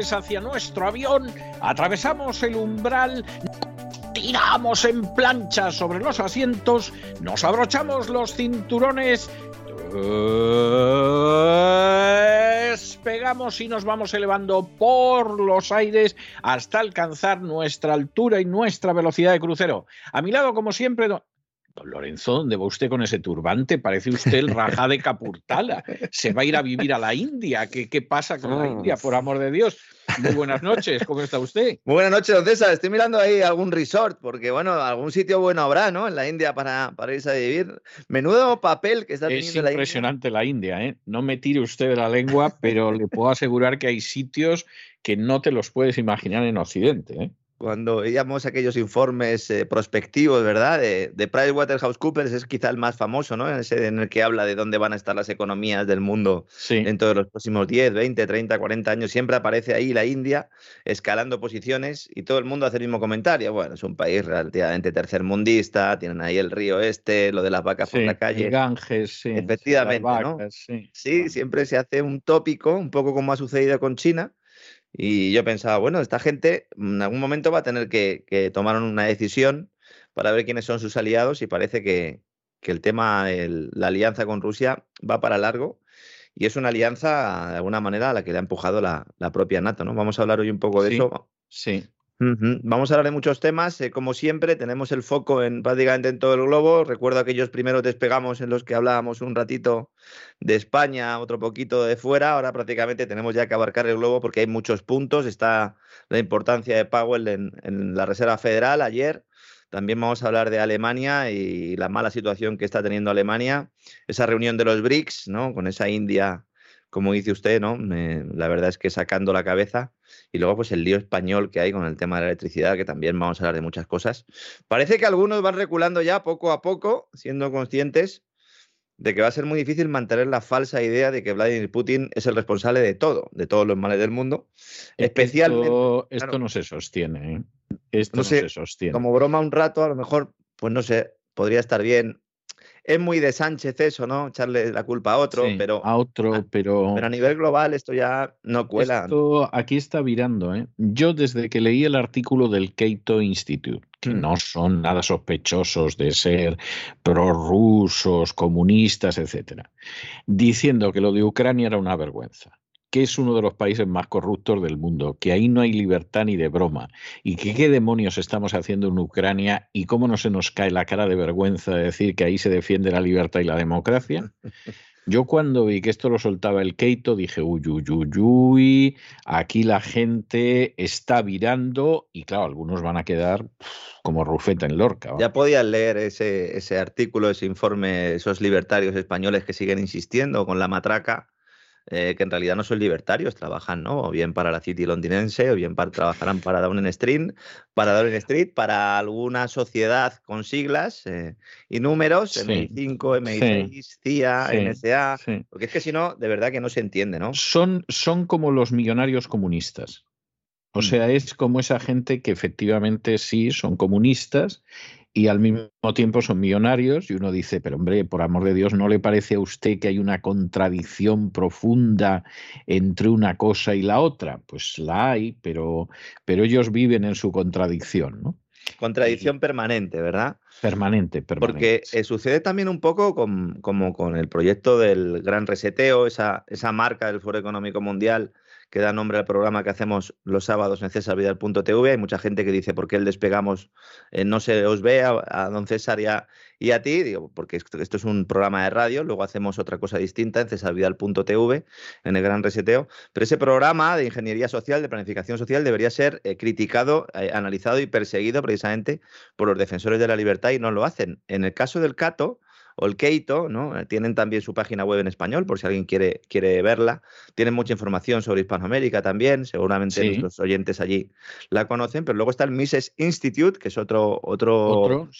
Hacia nuestro avión, atravesamos el umbral, tiramos en plancha sobre los asientos, nos abrochamos los cinturones, despegamos y nos vamos elevando por los aires hasta alcanzar nuestra altura y nuestra velocidad de crucero. A mi lado, como siempre, Don Lorenzo, ¿dónde va usted con ese turbante? Parece usted el Rajá de Capurtala. Se va a ir a vivir a la India. ¿Qué, qué pasa con la India, por amor de Dios? Muy buenas noches, ¿cómo está usted? Muy buenas noches, don César. Estoy mirando ahí algún resort, porque bueno, algún sitio bueno habrá, ¿no? En la India para, para irse a vivir. Menudo papel que está teniendo la impresionante la India, ¿eh? No me tire usted de la lengua, pero le puedo asegurar que hay sitios que no te los puedes imaginar en Occidente, ¿eh? Cuando veíamos aquellos informes eh, prospectivos, ¿verdad? De, de PricewaterhouseCoopers es quizá el más famoso, ¿no? Ese en el que habla de dónde van a estar las economías del mundo en todos los próximos 10, 20, 30, 40 años. Siempre aparece ahí la India escalando posiciones y todo el mundo hace el mismo comentario. Bueno, es un país relativamente tercermundista, tienen ahí el río este, lo de las vacas por la calle. El Ganges, sí. Efectivamente, ¿no? Sí. sí, siempre se hace un tópico, un poco como ha sucedido con China y yo pensaba, bueno, esta gente en algún momento va a tener que, tomar una decisión para ver quiénes son sus aliados y parece que, el tema, la alianza con Rusia va para largo y es una alianza de alguna manera a la que le ha empujado la, propia NATO, ¿no? Vamos a hablar hoy un poco de eso. Sí. Vamos a hablar de muchos temas. Eh, como siempre, tenemos el foco en prácticamente en todo el globo. Recuerdo aquellos primeros despegamos en los que hablábamos un ratito de España, otro poquito de fuera. Ahora prácticamente tenemos ya que abarcar el globo porque hay muchos puntos. Está la importancia de Powell en, en la Reserva Federal ayer. También vamos a hablar de Alemania y la mala situación que está teniendo Alemania. Esa reunión de los BRICS, ¿no? Con esa India, como dice usted, ¿no? la verdad es que sacando la cabeza. Y luego, pues el lío español que hay con el tema de la electricidad, que también vamos a hablar de muchas cosas. Parece que algunos van reculando ya poco a poco, siendo conscientes de que va a ser muy difícil mantener la falsa idea de que Vladimir Putin es el responsable de todo, de todos los males del mundo. Especialmente. Esto, no se sostiene. ¿eh? Esto no, se sostiene. Como broma un rato, a lo mejor, pues no sé, podría estar bien es muy de Sánchez eso, ¿no? Echarle la culpa a otro, pero. A otro, pero. Pero a nivel global esto ya no cuela. Esto aquí está virando, ¿eh? Yo desde que leí el artículo del Cato Institute, que mm. no son nada sospechosos de ser prorrusos, comunistas, etcétera, diciendo que lo de Ucrania era una vergüenza que es uno de los países más corruptos del mundo, que ahí no hay libertad ni de broma, y que qué demonios estamos haciendo en Ucrania y cómo no se nos cae la cara de vergüenza de decir que ahí se defiende la libertad y la democracia. Yo cuando vi que esto lo soltaba el Keito dije, uy, uy, uy, uy, aquí la gente está virando y claro, algunos van a quedar como rufeta en Lorca. Ya podían leer ese, ese artículo, ese informe, esos libertarios españoles que siguen insistiendo con la matraca eh, que en realidad no son libertarios, trabajan, ¿no? O bien para la City londinense, o bien para, trabajarán para Downing Street, para Downing Street, para alguna sociedad con siglas eh, y números, MI5, MI6, CIA, NSA, porque es que si no, de verdad que no se entiende, ¿no? Son, son como los millonarios comunistas. O mm. sea, es como esa gente que efectivamente sí son comunistas y al mismo tiempo son millonarios y uno dice, pero hombre, por amor de Dios, ¿no le parece a usted que hay una contradicción profunda entre una cosa y la otra? Pues la hay, pero, pero ellos viven en su contradicción, ¿no? Contradicción permanente, ¿verdad? Permanente, permanente. Porque eh, sucede también un poco como con el proyecto del Gran Reseteo, esa, esa marca del Foro Económico Mundial que da nombre al programa que hacemos los sábados en cesarvidal.tv. Hay mucha gente que dice por qué el despegamos eh, no se os ve a, don César y a, ti, digo, porque esto, es un programa de radio, luego hacemos otra cosa distinta en cesarvidal.tv, en el gran reseteo, pero ese programa de ingeniería social, de planificación social, debería ser eh, criticado, eh, analizado y perseguido precisamente por los defensores de la libertad y no lo hacen. En el caso del Cato, o el Keito, ¿no? Eh, tienen también su página web en español, por si alguien quiere, quiere verla. Tienen mucha información sobre Hispanoamérica también, seguramente nuestros oyentes allí la conocen, pero luego está el Mises Institute, que es otro, otro,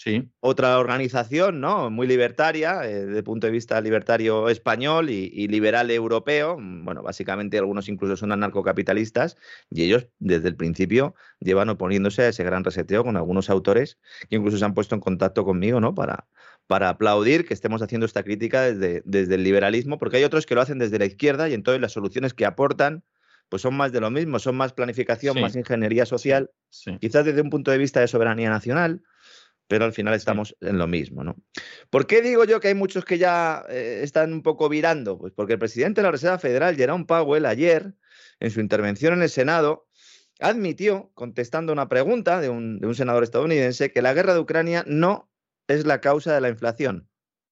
otra organización, ¿no? Muy libertaria, eh, desde el punto de vista libertario español y, liberal europeo. Bueno, básicamente algunos incluso son anarcocapitalistas y ellos desde el principio llevan oponiéndose a ese gran reseteo con algunos autores que incluso se han puesto en contacto conmigo, ¿no? Para, para aplaudir que estemos haciendo esta crítica desde, desde el liberalismo, porque hay otros que lo hacen desde la izquierda y entonces las soluciones que aportan pues son más de lo mismo, son más planificación, más ingeniería social, quizás desde un punto de vista de soberanía nacional, pero al final estamos en lo mismo, ¿no? ¿Por qué digo yo que hay muchos que ya eh, están un poco virando? Pues porque el presidente de la Reserva Federal, Jerome Powell, ayer, en su intervención en el Senado, admitió, contestando una pregunta de un, de un senador estadounidense, que la guerra de Ucrania no es la causa de la inflación.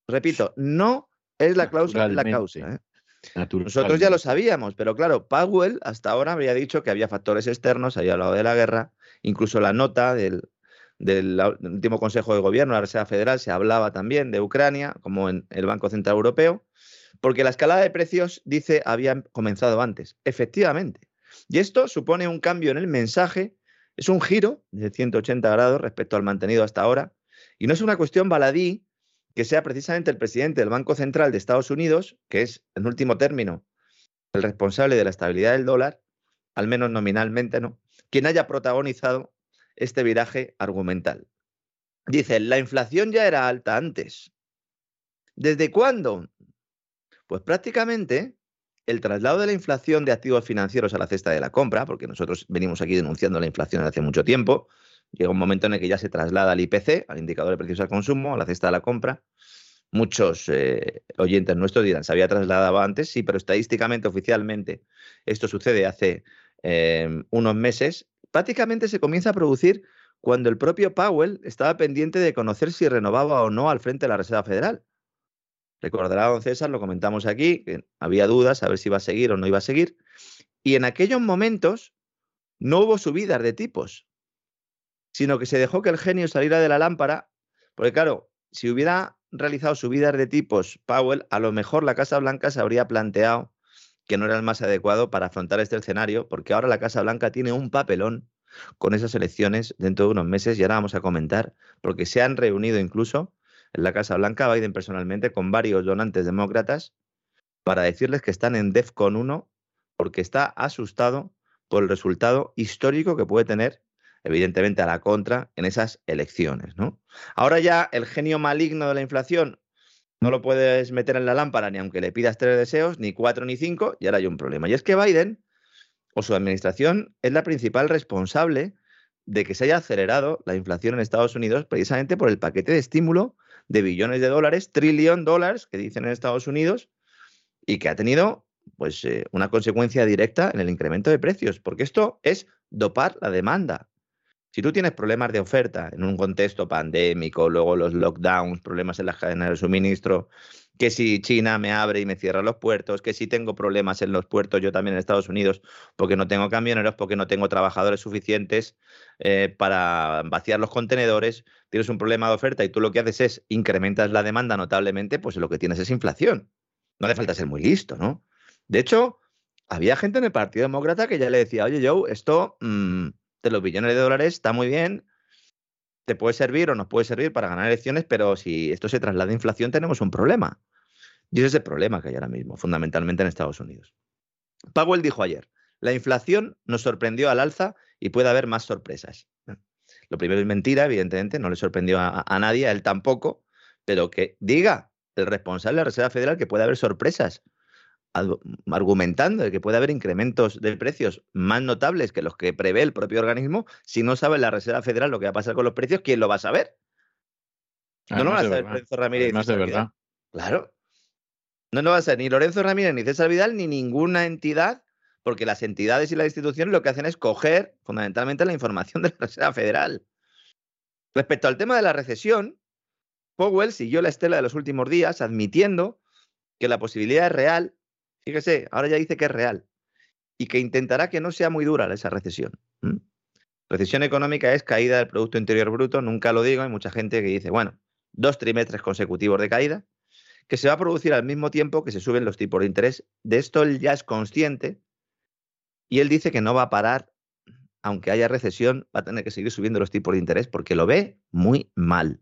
Repito, no es la causa la causa. ¿eh? Nosotros ya lo sabíamos, pero claro, Powell hasta ahora había dicho que había factores externos, había hablado de la guerra, incluso la nota del, último Consejo de Gobierno, la Reserva Federal, se hablaba también de Ucrania, como en el Banco Central Europeo, porque la escalada de precios, dice, había comenzado antes. Efectivamente. Y esto supone un cambio en el mensaje, es un giro de 180 grados respecto al mantenido hasta ahora, y no es una cuestión baladí que sea precisamente el presidente del Banco Central de Estados Unidos, que es, en último término, el responsable de la estabilidad del dólar, al menos nominalmente, ¿no? Quien haya protagonizado este viraje argumental. Dice, la inflación ya era alta antes. ¿Desde cuándo? Pues prácticamente el traslado de la inflación de activos financieros a la cesta de la compra, porque nosotros venimos aquí denunciando la inflación hace mucho tiempo, llega un momento en el que ya se traslada al IPC, al indicador de precios al consumo, a la cesta de la compra, Muchos eh, oyentes nuestros dirán, se había trasladado antes, sí, pero estadísticamente, oficialmente, esto sucede hace em, unos meses. Prácticamente se comienza a producir cuando el propio Powell estaba pendiente de conocer si renovaba o no al frente de la Reserva Federal. Recordará don César, lo comentamos aquí, que había dudas a ver si iba a seguir o no iba a seguir. Y en aquellos momentos no hubo subidas de tipos, sino que se dejó que el genio saliera de la lámpara, porque claro, si hubiera realizado subidas de tipos Powell, a lo mejor la Casa Blanca se habría planteado que no era el más adecuado para afrontar este escenario, porque ahora la Casa Blanca tiene un papelón con esas elecciones dentro de unos meses y ahora vamos a comentar, porque se han reunido incluso en la Casa Blanca Biden personalmente con varios donantes demócratas para decirles que están en DEFCON 1 porque está asustado por el resultado histórico que puede tener, evidentemente a la contra, en esas elecciones. ¿no? Ahora ya el genio maligno de la inflación no lo puedes meter en la lámpara ni aunque le pidas tres deseos, ni cuatro ni cinco, y ahora hay un problema. Y es que Biden o su administración es la principal responsable de que se haya acelerado la inflación en Estados Unidos precisamente por el paquete de estímulo de billones de dólares, trillón dólares, que dicen en Estados Unidos, y que ha tenido pues, eh, una consecuencia directa en el incremento de precios, porque esto es dopar la demanda. Si tú tienes problemas de oferta en un contexto pandémico, luego los lockdowns, problemas en las cadenas de suministro, que si China me abre y me cierra los puertos, que si tengo problemas en los puertos, yo también en Estados Unidos, porque no tengo camioneros, porque no tengo trabajadores suficientes eh, para vaciar los contenedores, tienes un problema de oferta y tú lo que haces es incrementas la demanda notablemente, pues lo que tienes es inflación. No hace falta ser muy listo, ¿no? De hecho, había gente en el Partido Demócrata que ya le decía, oye, Joe, esto mm, de los billones de dólares está muy bien, te puede servir o nos puede servir para ganar elecciones, pero si esto se traslada a inflación tenemos un problema. Y ese es el problema que hay ahora mismo, fundamentalmente en Estados Unidos. Powell dijo ayer, la inflación nos sorprendió al alza y puede haber más sorpresas. Lo primero es mentira, evidentemente, no le sorprendió a, a nadie, a él tampoco, pero que diga el responsable de la Reserva Federal que puede haber sorpresas argumentando de que puede haber incrementos de precios más notables que los que prevé el propio organismo, si no sabe la Reserva Federal lo que va a pasar con los precios, ¿quién lo va a saber? no lo va a saber Lorenzo Ramírez. Más de verdad. Claro. No lo va a ser ni Lorenzo Ramírez, ni César Vidal, ni ninguna entidad, porque las entidades y las instituciones lo que hacen es coger fundamentalmente la información de la Reserva Federal. Respecto al tema de la recesión, Powell siguió la estela de los últimos días admitiendo que la posibilidad es real Fíjese, ahora ya dice que es real y que intentará que no sea muy dura esa recesión. Recesión económica es caída del Producto Interior Bruto, nunca lo digo, hay mucha gente que dice, bueno, dos trimestres consecutivos de caída, que se va a producir al mismo tiempo que se suben los tipos de interés. De esto él ya es consciente y él dice que no va a parar, aunque haya recesión, va a tener que seguir subiendo los tipos de interés porque lo ve muy mal.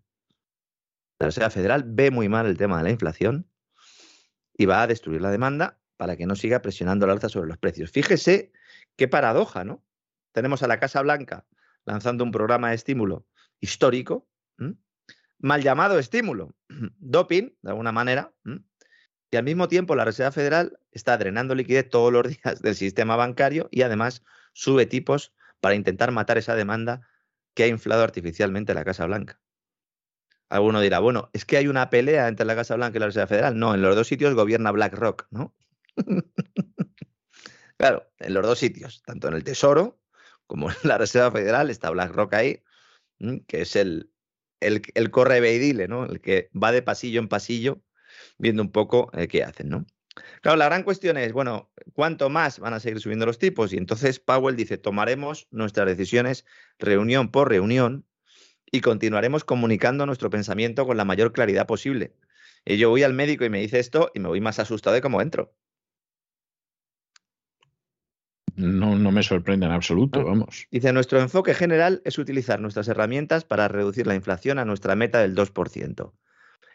La Reserva Federal ve muy mal el tema de la inflación y va a destruir la demanda para que no siga presionando el alza sobre los precios. Fíjese qué paradoja, ¿no? Tenemos a la Casa Blanca lanzando un programa de estímulo histórico, mal llamado estímulo, doping, de alguna manera, y al mismo tiempo la Reserva Federal está drenando liquidez todos los días del sistema bancario y además sube tipos para intentar matar esa demanda que ha inflado artificialmente la Casa Blanca. Alguno dirá, bueno, es que hay una pelea entre la Casa Blanca y la Reserva Federal. No, en los dos sitios gobierna BlackRock, ¿no? claro, en los dos sitios, tanto en el Tesoro como en la Reserva Federal, está BlackRock ahí, que es el, el, el correveidile, ¿no? El que va de pasillo en pasillo viendo un poco eh, qué hacen, ¿no? Claro, la gran cuestión es, bueno, ¿cuánto más van a seguir subiendo los tipos? Y entonces Powell dice, tomaremos nuestras decisiones reunión por reunión y continuaremos comunicando nuestro pensamiento con la mayor claridad posible. Y yo voy al médico y me dice esto y me voy más asustado de cómo entro. No, no me sorprende en absoluto, vamos. Dice, nuestro enfoque general es utilizar nuestras herramientas para reducir la inflación a nuestra meta del 2%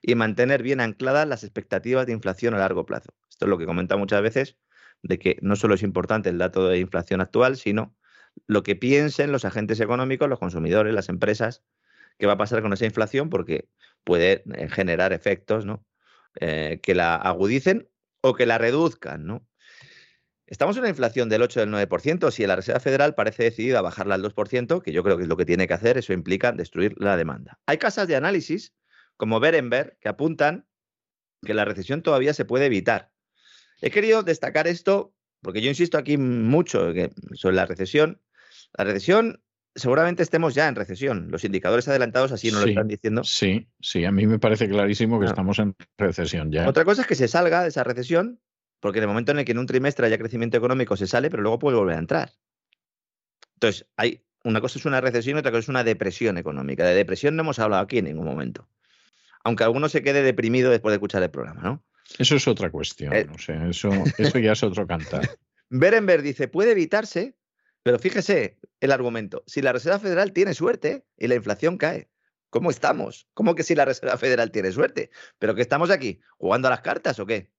y mantener bien ancladas las expectativas de inflación a largo plazo. Esto es lo que comenta muchas veces, de que no solo es importante el dato de inflación actual, sino lo que piensen los agentes económicos, los consumidores, las empresas, qué va a pasar con esa inflación, porque puede eh, generar efectos ¿no? Eh, que la agudicen o que la reduzcan. ¿no? Estamos en una inflación del 8 del 9%. Si la Reserva Federal parece decidida a bajarla al 2%, que yo creo que es lo que tiene que hacer, eso implica destruir la demanda. Hay casas de análisis como Berenberg que apuntan que la recesión todavía se puede evitar. He querido destacar esto porque yo insisto aquí mucho sobre la recesión. La recesión, seguramente estemos ya en recesión. Los indicadores adelantados así nos lo están diciendo. Sí, sí, a mí me parece clarísimo que estamos en recesión ya. Otra cosa es que se salga de esa recesión, porque en el momento en el que en un trimestre haya crecimiento económico se sale, pero luego puede volver a entrar. Entonces, hay una cosa es una recesión y otra cosa es una depresión económica. De depresión no hemos hablado aquí en ningún momento. Aunque alguno se quede deprimido después de escuchar el programa, ¿no? Eso es otra cuestión, eh, eso, eso ya es otro cantar. Berenberg dice, puede evitarse, pero fíjese el argumento, si la Reserva Federal tiene suerte y la inflación cae, ¿cómo estamos? ¿Cómo que si la Reserva Federal tiene suerte? ¿Pero que estamos aquí? ¿Jugando a las cartas o qué?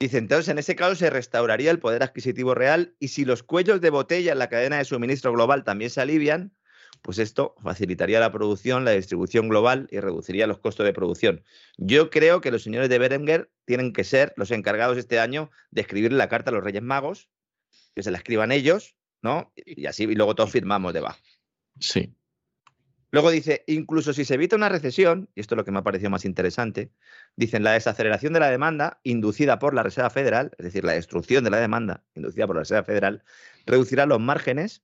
Dice, entonces en ese caso se restauraría el poder adquisitivo real y si los cuellos de botella en la cadena de suministro global también se alivian, pues esto facilitaría la producción, la distribución global y reduciría los costos de producción. Yo creo que los señores de Berenguer tienen que ser los encargados este año de escribirle la carta a los Reyes Magos, que se la escriban ellos, ¿no? Y así y luego todos firmamos debajo. Sí. Luego dice, incluso si se evita una recesión, y esto es lo que me ha parecido más interesante, dicen la desaceleración de la demanda inducida por la Reserva Federal, es decir, la destrucción de la demanda inducida por la Reserva Federal, reducirá los márgenes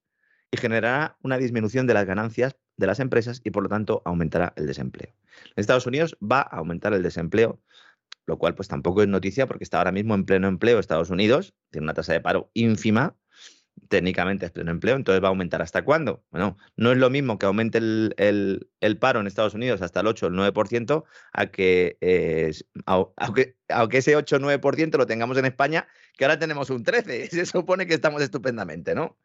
y generará una disminución de las ganancias de las empresas y por lo tanto aumentará el desempleo. En Estados Unidos va a aumentar el desempleo, lo cual pues tampoco es noticia porque está ahora mismo en pleno empleo Estados Unidos, tiene una tasa de paro ínfima, técnicamente es pleno empleo, entonces va a aumentar hasta cuándo? Bueno, no es lo mismo que aumente el, paro en Estados Unidos hasta el 8 o el 9% a que, eh, aunque, aunque ese 8 o 9% lo tengamos en España, que ahora tenemos un 13%, se supone que estamos estupendamente, ¿no?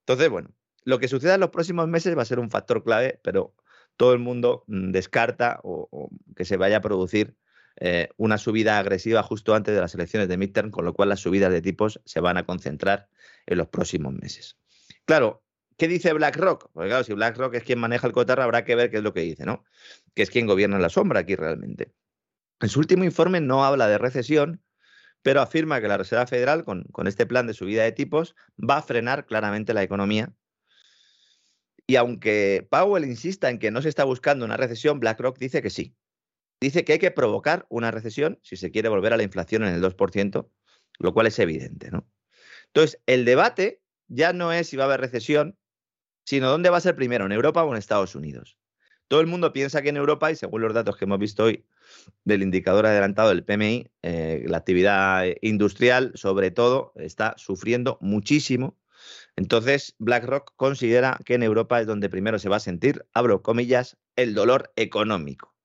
Entonces, bueno, lo que suceda en los próximos meses va a ser un factor clave, pero todo el mundo mm, descarta o, que se vaya a producir eh, una subida agresiva justo antes de las elecciones de midterm, con lo cual las subidas de tipos se van a concentrar en los próximos meses. Claro, ¿qué dice BlackRock? Porque claro, si BlackRock es quien maneja el cotarro, habrá que ver qué es lo que dice, ¿no? Que es quien gobierna la sombra aquí realmente. En su último informe no habla de recesión, pero afirma que la Reserva Federal, con, este plan de subida de tipos, va a frenar claramente la economía. Y aunque Powell insista en que no se está buscando una recesión, BlackRock dice que sí. Dice que hay que provocar una recesión si se quiere volver a la inflación en el 2%, lo cual es evidente. ¿no? Entonces, el debate ya no es si va a haber recesión, sino dónde va a ser primero, en Europa o en Estados Unidos. Todo el mundo piensa que en Europa, y según los datos que hemos visto hoy del indicador adelantado del PMI, eh, la actividad industrial, sobre todo, está sufriendo muchísimo. Entonces, BlackRock considera que en Europa es donde primero se va a sentir, abro comillas, el dolor económico.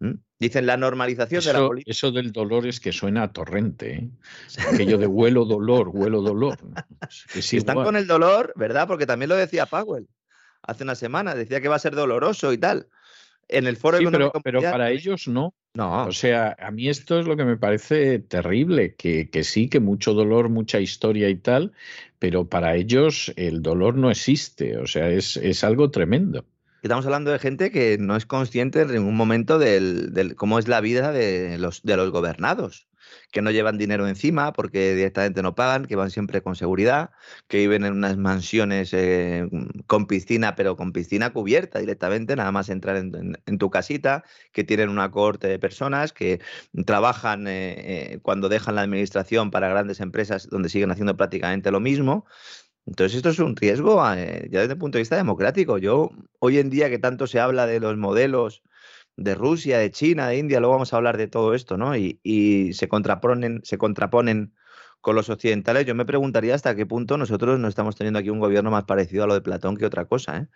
¿Mm? Dicen la normalización de la política. Eso del dolor es que suena a torrente. ¿eh? Aquello de huelo dolor, huelo dolor. si están con el dolor, ¿verdad? Porque también lo decía Powell hace una semana, decía que va a ser doloroso y tal. En el foro sí, pero, pero, para ellos no. No. O sea, a mí esto es lo que me parece terrible, que, que sí, que mucho dolor, mucha historia y tal, pero para ellos el dolor no existe. O sea, es, es algo tremendo. Estamos hablando de gente que no es consciente en ningún momento del, cómo es la vida de los, de los gobernados que no llevan dinero encima porque directamente no pagan, que van siempre con seguridad, que viven en unas mansiones eh, con piscina, pero con piscina cubierta directamente, nada más entrar en, tu casita, que tienen una cohorte de personas que trabajan eh, eh, cuando dejan la administración para grandes empresas donde siguen haciendo prácticamente lo mismo. Entonces esto es un riesgo ya desde el punto de vista democrático. Yo hoy en día que tanto se habla de los modelos de Rusia, de China, de India, luego vamos a hablar de todo esto, ¿no? Y, se contraponen, se contraponen con los occidentales. Yo me preguntaría hasta qué punto nosotros no estamos teniendo aquí un gobierno más parecido a lo de Platón que otra cosa, ¿eh?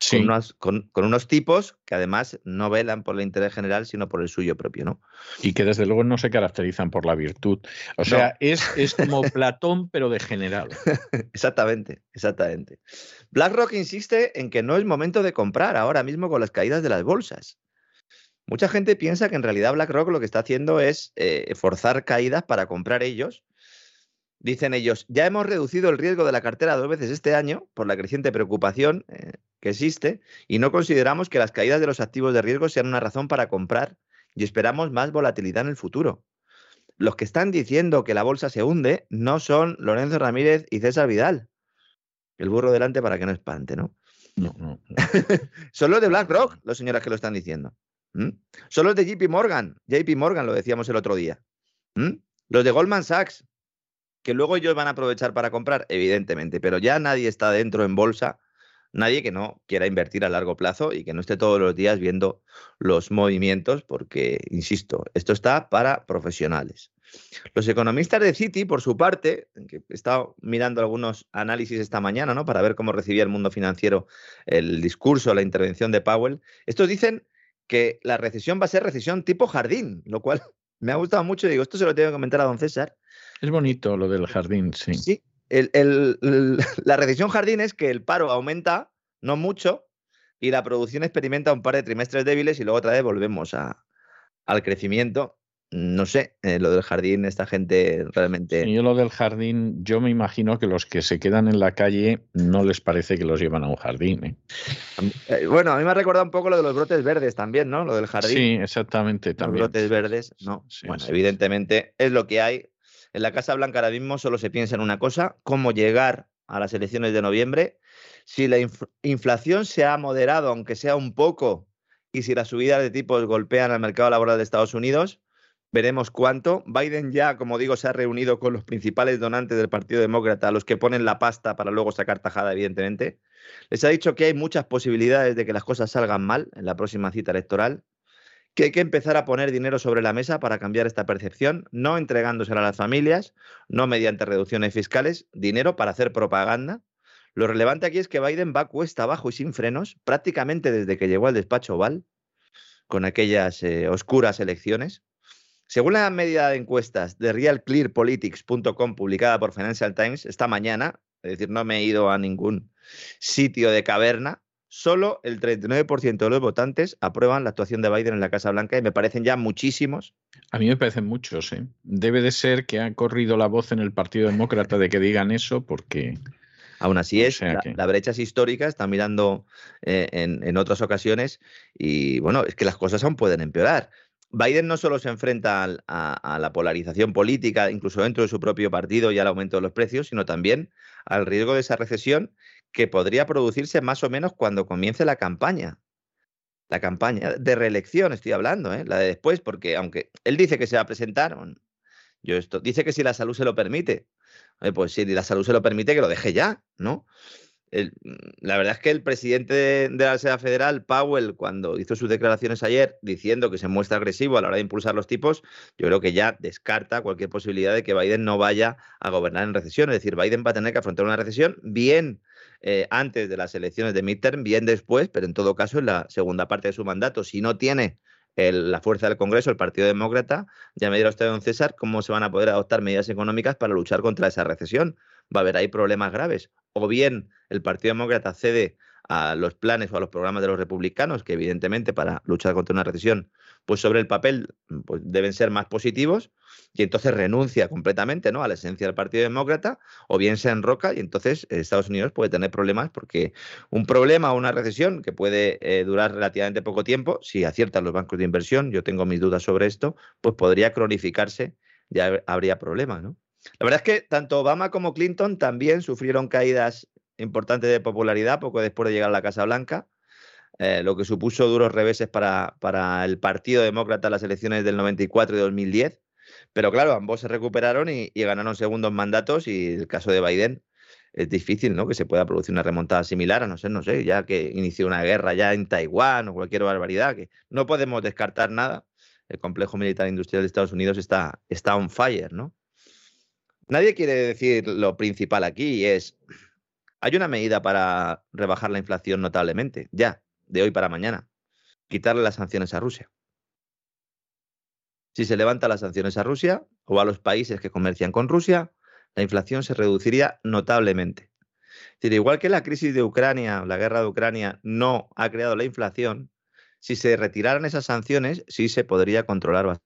Sí. Con, unos tipos que además no velan por el interés general, sino por el suyo propio, ¿no? Y que desde luego no se caracterizan por la virtud. O sea, es, es como Platón, pero de general. exactamente, exactamente. BlackRock insiste en que no es momento de comprar ahora mismo con las caídas de las bolsas. Mucha gente piensa que en realidad BlackRock lo que está haciendo es eh, forzar caídas para comprar ellos. Dicen ellos, ya hemos reducido el riesgo de la cartera dos veces este año por la creciente preocupación eh, que existe y no consideramos que las caídas de los activos de riesgo sean una razón para comprar y esperamos más volatilidad en el futuro. Los que están diciendo que la bolsa se hunde no son Lorenzo Ramírez y César Vidal. El burro delante para que no espante, ¿no? No, no. son los de BlackRock, los señores que lo están diciendo. Son los de JP Morgan, JP Morgan lo decíamos el otro día. Los de Goldman Sachs, que luego ellos van a aprovechar para comprar, evidentemente, pero ya nadie está dentro en bolsa, nadie que no quiera invertir a largo plazo y que no esté todos los días viendo los movimientos, porque, insisto, esto está para profesionales. Los economistas de Citi, por su parte, que he estado mirando algunos análisis esta mañana, ¿no? Para ver cómo recibía el mundo financiero el discurso, la intervención de Powell, estos dicen que la recesión va a ser recesión tipo jardín, lo cual me ha gustado mucho. Digo, esto se lo tengo que comentar a don César. Es bonito lo del jardín, sí. Sí, la recesión jardín es que el paro aumenta, no mucho, y la producción experimenta un par de trimestres débiles y luego otra vez volvemos al crecimiento no sé, eh, lo del jardín, esta gente realmente. yo lo del jardín, yo me imagino que los que se quedan en la calle no les parece que los llevan a un jardín. ¿eh? Eh, bueno, a mí me ha recordado un poco lo de los brotes verdes también, ¿no? Lo del jardín. Sí, exactamente. También. Los brotes verdes, no. bueno, evidentemente es lo que hay. En la Casa Blanca ahora mismo solo se piensa en una cosa: cómo llegar a las elecciones de noviembre. Si la inflación se ha moderado, aunque sea un poco, y si las subidas de tipos golpean al mercado laboral de Estados Unidos Veremos cuánto. Biden ya, como digo, se ha reunido con los principales donantes del Partido Demócrata, los que ponen la pasta para luego sacar tajada, evidentemente. Les ha dicho que hay muchas posibilidades de que las cosas salgan mal en la próxima cita electoral, que hay que empezar a poner dinero sobre la mesa para cambiar esta percepción, no entregándosela a las familias, no mediante reducciones fiscales, dinero para hacer propaganda. Lo relevante aquí es que Biden va cuesta abajo y sin frenos, prácticamente desde que llegó al despacho Oval, con aquellas eh, oscuras elecciones. Según la medida de encuestas de realclearpolitics.com publicada por Financial Times esta mañana, es decir, no me he ido a ningún sitio de caverna, solo el 39% de los votantes aprueban la actuación de Biden en la Casa Blanca y me parecen ya muchísimos. A mí me parecen muchos. ¿eh? Debe de ser que ha corrido la voz en el Partido Demócrata de que digan eso porque... Aún así es, la, brecha es histórica, está mirando eh, en, en, otras ocasiones y bueno, es que las cosas aún pueden empeorar. Biden no solo se enfrenta a, la polarización política, incluso dentro de su propio partido y al aumento de los precios, sino también al riesgo de esa recesión que podría producirse más o menos cuando comience la campaña. La campaña de reelección, estoy hablando, ¿eh? la de después, porque aunque él dice que se va a presentar, yo esto, dice que si la salud se lo permite, pues si la salud se lo permite, que lo deje ya, ¿no? la verdad es que el presidente de, la Reserva Federal, Powell, cuando hizo sus declaraciones ayer diciendo que se muestra agresivo a la hora de impulsar los tipos, yo creo que ya descarta cualquier posibilidad de que Biden no vaya a gobernar en recesión. Es decir, Biden va a tener que afrontar una recesión bien eh, antes de las elecciones de midterm, bien después, pero en todo caso en la segunda parte de su mandato. Si no tiene la fuerza del Congreso, el Partido Demócrata, ya me dirá usted, don César, cómo se van a poder adoptar medidas económicas para luchar contra esa recesión. Va a haber ahí problemas graves. O bien el Partido Demócrata cede a los planes o a los programas de los republicanos, que evidentemente para luchar contra una recesión, pues sobre el papel pues deben ser más positivos, y entonces renuncia completamente ¿no? a la esencia del Partido Demócrata, o bien se enroca y entonces Estados Unidos puede tener problemas porque un problema o una recesión que puede eh, durar relativamente poco tiempo, si aciertan los bancos de inversión, yo tengo mis dudas sobre esto, pues podría cronificarse, ya habría problemas, ¿no? La verdad es que tanto Obama como Clinton también sufrieron caídas importantes de popularidad poco después de llegar a la Casa Blanca, eh, lo que supuso duros reveses para, para, el Partido Demócrata en las elecciones del 94 y 2010. Pero claro, ambos se recuperaron y, ganaron segundos mandatos y el caso de Biden es difícil, ¿no? Que se pueda producir una remontada similar, a no ser, no sé, ya que inició una guerra ya en Taiwán o cualquier barbaridad, que no podemos descartar nada. El complejo militar industrial de Estados Unidos está, está on fire, ¿no? Nadie quiere decir lo principal aquí, es, hay una medida para rebajar la inflación notablemente, ya, de hoy para mañana, quitarle las sanciones a Rusia. Si se levantan las sanciones a Rusia o a los países que comercian con Rusia, la inflación se reduciría notablemente. Igual que la crisis de Ucrania, la guerra de Ucrania, no ha creado la inflación, si se retiraran esas sanciones, sí se podría controlar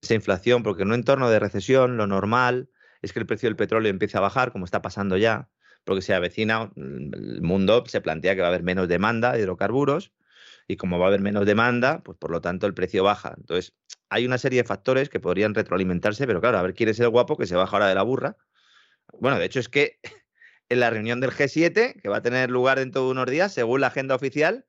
esa inflación, porque en un entorno de recesión lo normal es que el precio del petróleo empiece a bajar, como está pasando ya, porque se avecina, el mundo se plantea que va a haber menos demanda de hidrocarburos, y como va a haber menos demanda, pues por lo tanto el precio baja. Entonces, hay una serie de factores que podrían retroalimentarse, pero claro, a ver quién es el guapo que se baja ahora de la burra. Bueno, de hecho es que en la reunión del G7, que va a tener lugar dentro de unos días, según la agenda oficial,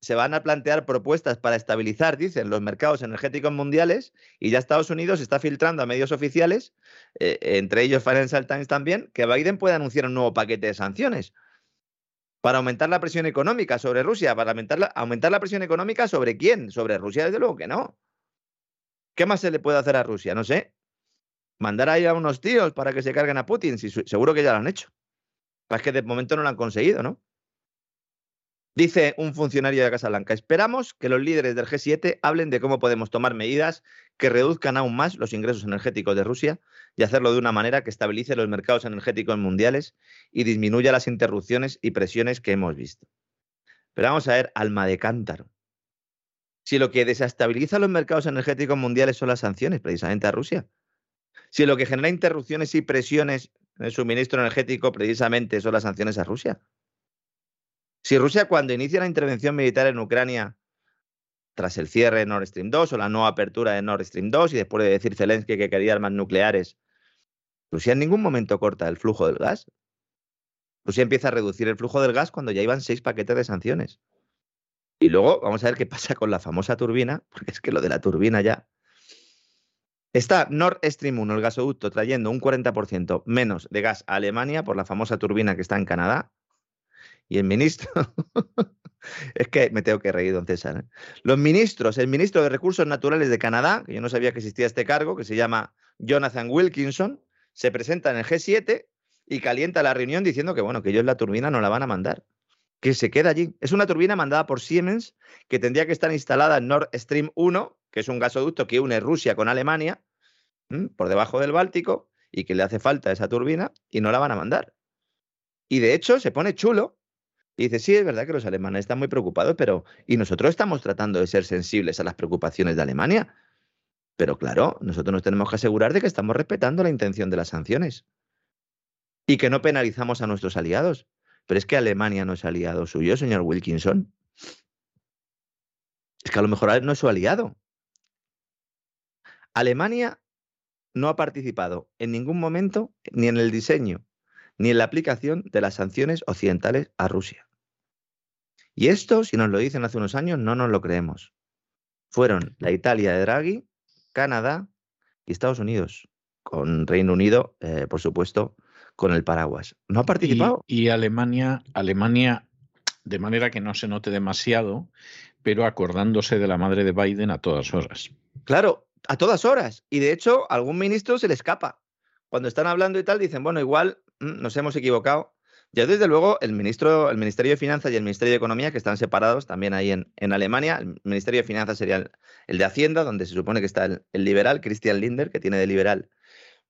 se van a plantear propuestas para estabilizar, dicen, los mercados energéticos mundiales y ya Estados Unidos está filtrando a medios oficiales, eh, entre ellos Financial Times también, que Biden puede anunciar un nuevo paquete de sanciones para aumentar la presión económica sobre Rusia, para aumentar la, aumentar la presión económica sobre quién, sobre Rusia, desde luego que no. ¿Qué más se le puede hacer a Rusia? No sé. Mandar ahí a unos tíos para que se carguen a Putin, si, seguro que ya lo han hecho. Es que de momento no lo han conseguido, ¿no? Dice un funcionario de Casa Blanca, esperamos que los líderes del G7 hablen de cómo podemos tomar medidas que reduzcan aún más los ingresos energéticos de Rusia y hacerlo de una manera que estabilice los mercados energéticos mundiales y disminuya las interrupciones y presiones que hemos visto. Pero vamos a ver, alma de cántaro. Si lo que desestabiliza los mercados energéticos mundiales son las sanciones precisamente a Rusia, si lo que genera interrupciones y presiones en el suministro energético precisamente son las sanciones a Rusia, si Rusia cuando inicia la intervención militar en Ucrania, tras el cierre de Nord Stream 2 o la no apertura de Nord Stream 2 y después de decir Zelensky que quería armas nucleares, Rusia en ningún momento corta el flujo del gas. Rusia empieza a reducir el flujo del gas cuando ya iban seis paquetes de sanciones. Y luego vamos a ver qué pasa con la famosa turbina, porque es que lo de la turbina ya. Está Nord Stream 1, el gasoducto, trayendo un 40% menos de gas a Alemania por la famosa turbina que está en Canadá. Y el ministro, es que me tengo que reír, don César. ¿eh? Los ministros, el ministro de Recursos Naturales de Canadá, que yo no sabía que existía este cargo, que se llama Jonathan Wilkinson, se presenta en el G7 y calienta la reunión diciendo que, bueno, que ellos la turbina no la van a mandar, que se queda allí. Es una turbina mandada por Siemens que tendría que estar instalada en Nord Stream 1, que es un gasoducto que une Rusia con Alemania, por debajo del Báltico, y que le hace falta esa turbina y no la van a mandar. Y de hecho se pone chulo y dice, sí, es verdad que los alemanes están muy preocupados, pero y nosotros estamos tratando de ser sensibles a las preocupaciones de Alemania. Pero claro, nosotros nos tenemos que asegurar de que estamos respetando la intención de las sanciones y que no penalizamos a nuestros aliados. Pero es que Alemania no es aliado suyo, señor Wilkinson. Es que a lo mejor no es su aliado. Alemania no ha participado en ningún momento ni en el diseño ni en la aplicación de las sanciones occidentales a Rusia. Y esto, si nos lo dicen hace unos años, no nos lo creemos. Fueron la Italia de Draghi, Canadá y Estados Unidos, con Reino Unido, eh, por supuesto, con el paraguas. ¿No ha participado? Y, Alemania, Alemania, de manera que no se note demasiado, pero acordándose de la madre de Biden a todas horas. Claro, a todas horas. Y de hecho, algún ministro se le escapa. Cuando están hablando y tal, dicen, bueno, igual mm, nos hemos equivocado ya desde luego el, ministro, el Ministerio de Finanzas y el Ministerio de Economía, que están separados también ahí en, en Alemania, el Ministerio de Finanzas sería el, de Hacienda, donde se supone que está el, liberal, Christian Linder, que tiene de liberal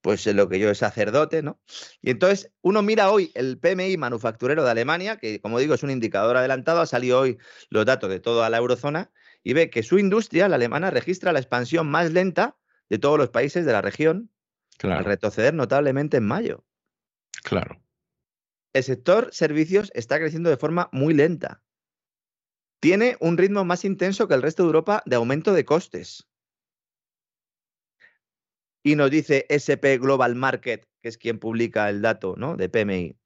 pues lo que yo es sacerdote, ¿no? Y entonces uno mira hoy el PMI manufacturero de Alemania, que como digo es un indicador adelantado, ha salido hoy los datos de toda la eurozona, y ve que su industria, la alemana, registra la expansión más lenta de todos los países de la región, al retroceder notablemente en mayo. Claro el sector servicios está creciendo de forma muy lenta. Tiene un ritmo más intenso que el resto de Europa de aumento de costes. Y nos dice SP Global Market, que es quien publica el dato ¿no? de PMI.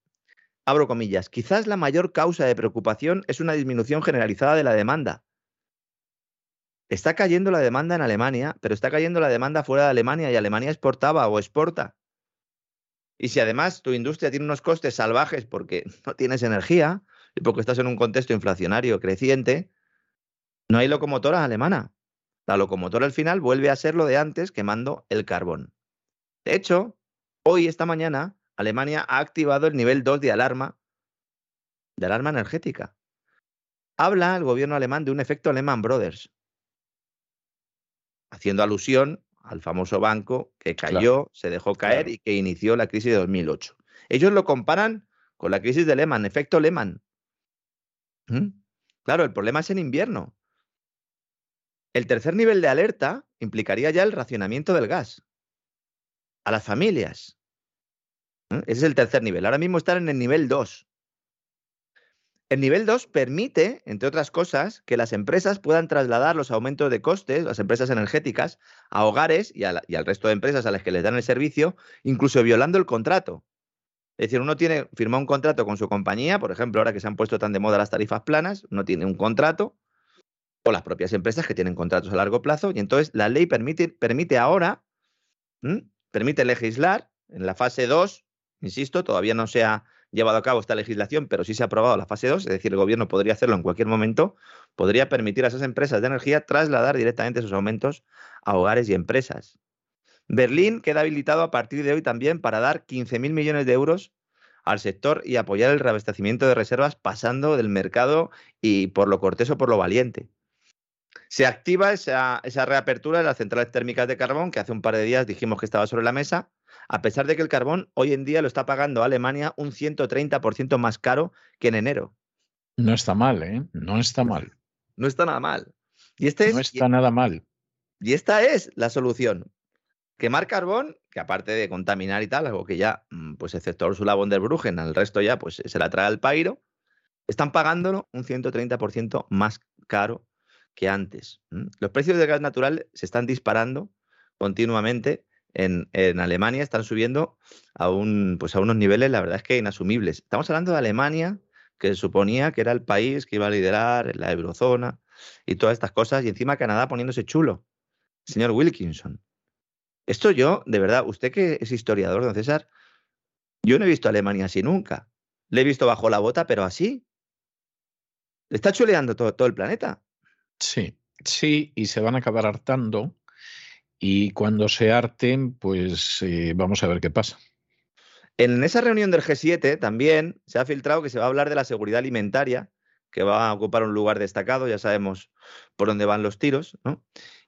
Abro comillas. Quizás la mayor causa de preocupación es una disminución generalizada de la demanda. Está cayendo la demanda en Alemania, pero está cayendo la demanda fuera de Alemania y Alemania exportaba o exporta. Y si además tu industria tiene unos costes salvajes porque no tienes energía y porque estás en un contexto inflacionario creciente, no hay locomotora alemana. La locomotora al final vuelve a ser lo de antes quemando el carbón. De hecho, hoy, esta mañana, Alemania ha activado el nivel 2 de alarma, de alarma energética. Habla el gobierno alemán de un efecto Lehman Brothers, haciendo alusión al famoso banco que cayó, se dejó caer y que inició la crisis de 2008. Ellos lo comparan con la crisis de Lehman, efecto Lehman. ¿Mm? Claro, el problema es en invierno. El tercer nivel de alerta implicaría ya el racionamiento del gas a las familias. ¿Mm? Ese es el tercer nivel. Ahora mismo están en el nivel 2. El nivel 2 permite, entre otras cosas, que las empresas puedan trasladar los aumentos de costes, las empresas energéticas, a hogares y, al resto de empresas a las que les dan el servicio, incluso violando el contrato. Es decir, uno tiene, firma un contrato con su compañía, por ejemplo, ahora que se han puesto tan de moda las tarifas planas, uno tiene un contrato o las propias empresas que tienen contratos a largo plazo. Y entonces la ley permite, permite ahora, permite legislar en la fase 2, insisto, todavía no se ha llevado a cabo esta legislación, pero sí se ha aprobado la fase 2, es decir, el gobierno podría hacerlo en cualquier momento, podría permitir a esas empresas de energía trasladar directamente esos aumentos a hogares y empresas. Berlín queda habilitado a partir de hoy también para dar 15.000 millones de euros al sector y apoyar el reabastecimiento de reservas pasando del mercado y por lo cortés o por lo valiente. Se activa esa reapertura de las centrales térmicas de carbón que hace un par de días dijimos que estaba sobre la mesa a pesar de que el carbón hoy en día lo está pagando Alemania un 130% más caro que en enero. No está mal, ¿eh? No está mal. No está nada mal. Y este no está nada mal. Y esta es la solución. Quemar carbón, que aparte de contaminar y tal, algo que ya, mm, pues excepto Ursula von der Bruggen, al resto ya, pues se la trae al pairo, están pagándolo un 130% más caro que antes. Los precios del gas natural se están disparando continuamente en, Alemania están subiendo pues a unos niveles, la verdad es que inasumibles. Estamos hablando de Alemania, que se suponía que era el país que iba a liderar la eurozona y todas estas cosas, y encima Canadá poniéndose chulo. Señor Wilkinson, esto yo, de verdad, usted que es historiador, don César, yo no he visto a Alemania así nunca. Le he visto bajo la bota, pero así. Le está chuleando todo el planeta. Sí, sí, y se van a acabar hartando y cuando se harten, pues eh, vamos a ver qué pasa. En esa reunión del G7 también se ha filtrado que se va a hablar de la seguridad alimentaria, que va a ocupar un lugar destacado, ya sabemos por dónde van los tiros, ¿no?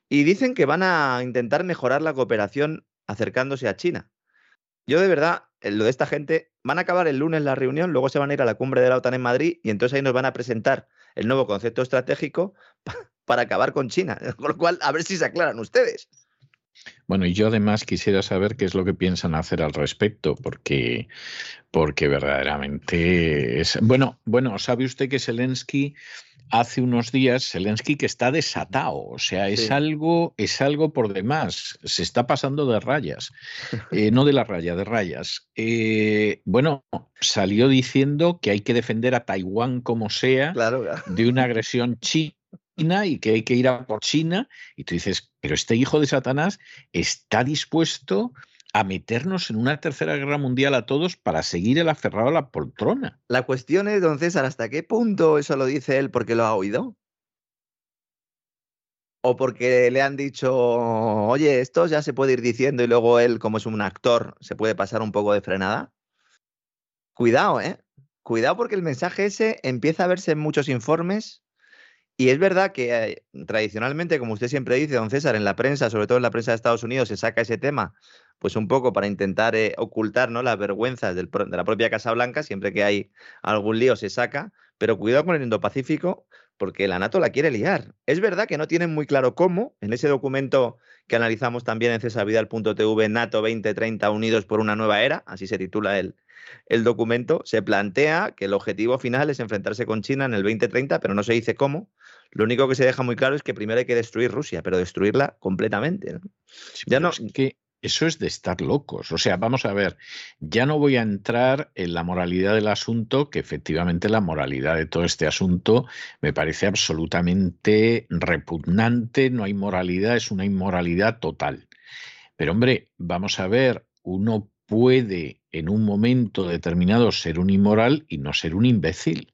Y dicen que van a intentar mejorar la cooperación acercándose a China. Yo de verdad, lo de esta gente, van a acabar el lunes la reunión, luego se van a ir a la cumbre de la OTAN en Madrid y entonces ahí nos van a presentar el nuevo concepto estratégico para acabar con China. Con lo cual, a ver si se aclaran ustedes. Bueno, y yo además quisiera saber qué es lo que piensan hacer al respecto, porque, porque verdaderamente es. Bueno, bueno, sabe usted que Zelensky hace unos días, Zelensky que está desatado, o sea, es algo, es algo por demás, se está pasando de rayas, eh, no de la raya, de rayas. Eh, bueno, salió diciendo que hay que defender a Taiwán como sea de una agresión china y que hay que ir a por China. Y tú dices, pero este hijo de Satanás está dispuesto a meternos en una tercera guerra mundial a todos para seguir el aferrado a la poltrona. La cuestión es, don César, ¿hasta qué punto eso lo dice él porque lo ha oído? ¿O porque le han dicho, oye, esto ya se puede ir diciendo y luego él, como es un actor, se puede pasar un poco de frenada? Cuidado, ¿eh? Cuidado porque el mensaje ese empieza a verse en muchos informes y es verdad que eh, tradicionalmente, como usted siempre dice, don César, en la prensa, sobre todo en la prensa de Estados Unidos, se saca ese tema, pues un poco para intentar eh, ocultar ¿no? las vergüenzas de la propia Casa Blanca, siempre que hay algún lío se saca, pero cuidado con el Indo-Pacífico, porque la NATO la quiere liar. Es verdad que no tienen muy claro cómo, en ese documento que analizamos también en cesavidal.tv, NATO 2030 Unidos por una nueva era, así se titula el, el documento, se plantea que el objetivo final es enfrentarse con China en el 2030, pero no se dice cómo. Lo único que se deja muy claro es que primero hay que destruir Rusia, pero destruirla completamente. ya no. que eso es de estar locos. O sea, vamos a ver, ya no voy a entrar en la moralidad del asunto, que efectivamente la moralidad de todo este asunto me parece absolutamente repugnante, no hay moralidad, es una inmoralidad total. Pero hombre, vamos a ver, uno puede en un momento determinado ser un inmoral y no ser un imbécil.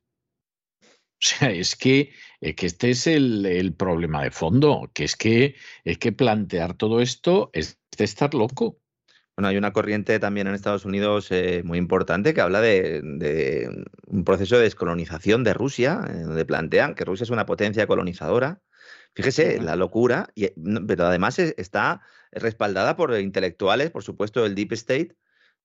O sea, es que, que este es el, problema de fondo, que es que, es que plantear todo esto es de estar loco. Bueno, hay una corriente también en Estados Unidos eh, muy importante que habla de, un proceso de descolonización de Rusia, eh, donde plantean que Rusia es una potencia colonizadora. Fíjese la locura, y, pero además está respaldada por intelectuales, por supuesto, del Deep State,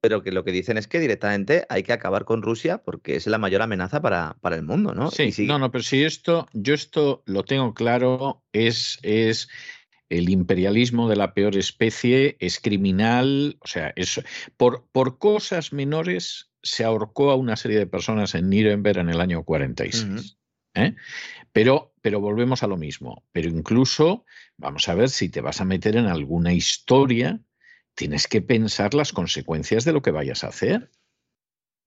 pero que lo que dicen es que directamente hay que acabar con Rusia porque es la mayor amenaza para, para el mundo, ¿no? Sí, no, no, pero si esto, yo esto lo tengo claro, es, es el imperialismo de la peor especie, es criminal, o sea, es, por, por cosas menores se ahorcó a una serie de personas en Nuremberg en el año 46. ¿eh? Pero, pero volvemos a lo mismo. Pero incluso, vamos a ver si te vas a meter en alguna historia tienes que pensar las consecuencias de lo que vayas a hacer.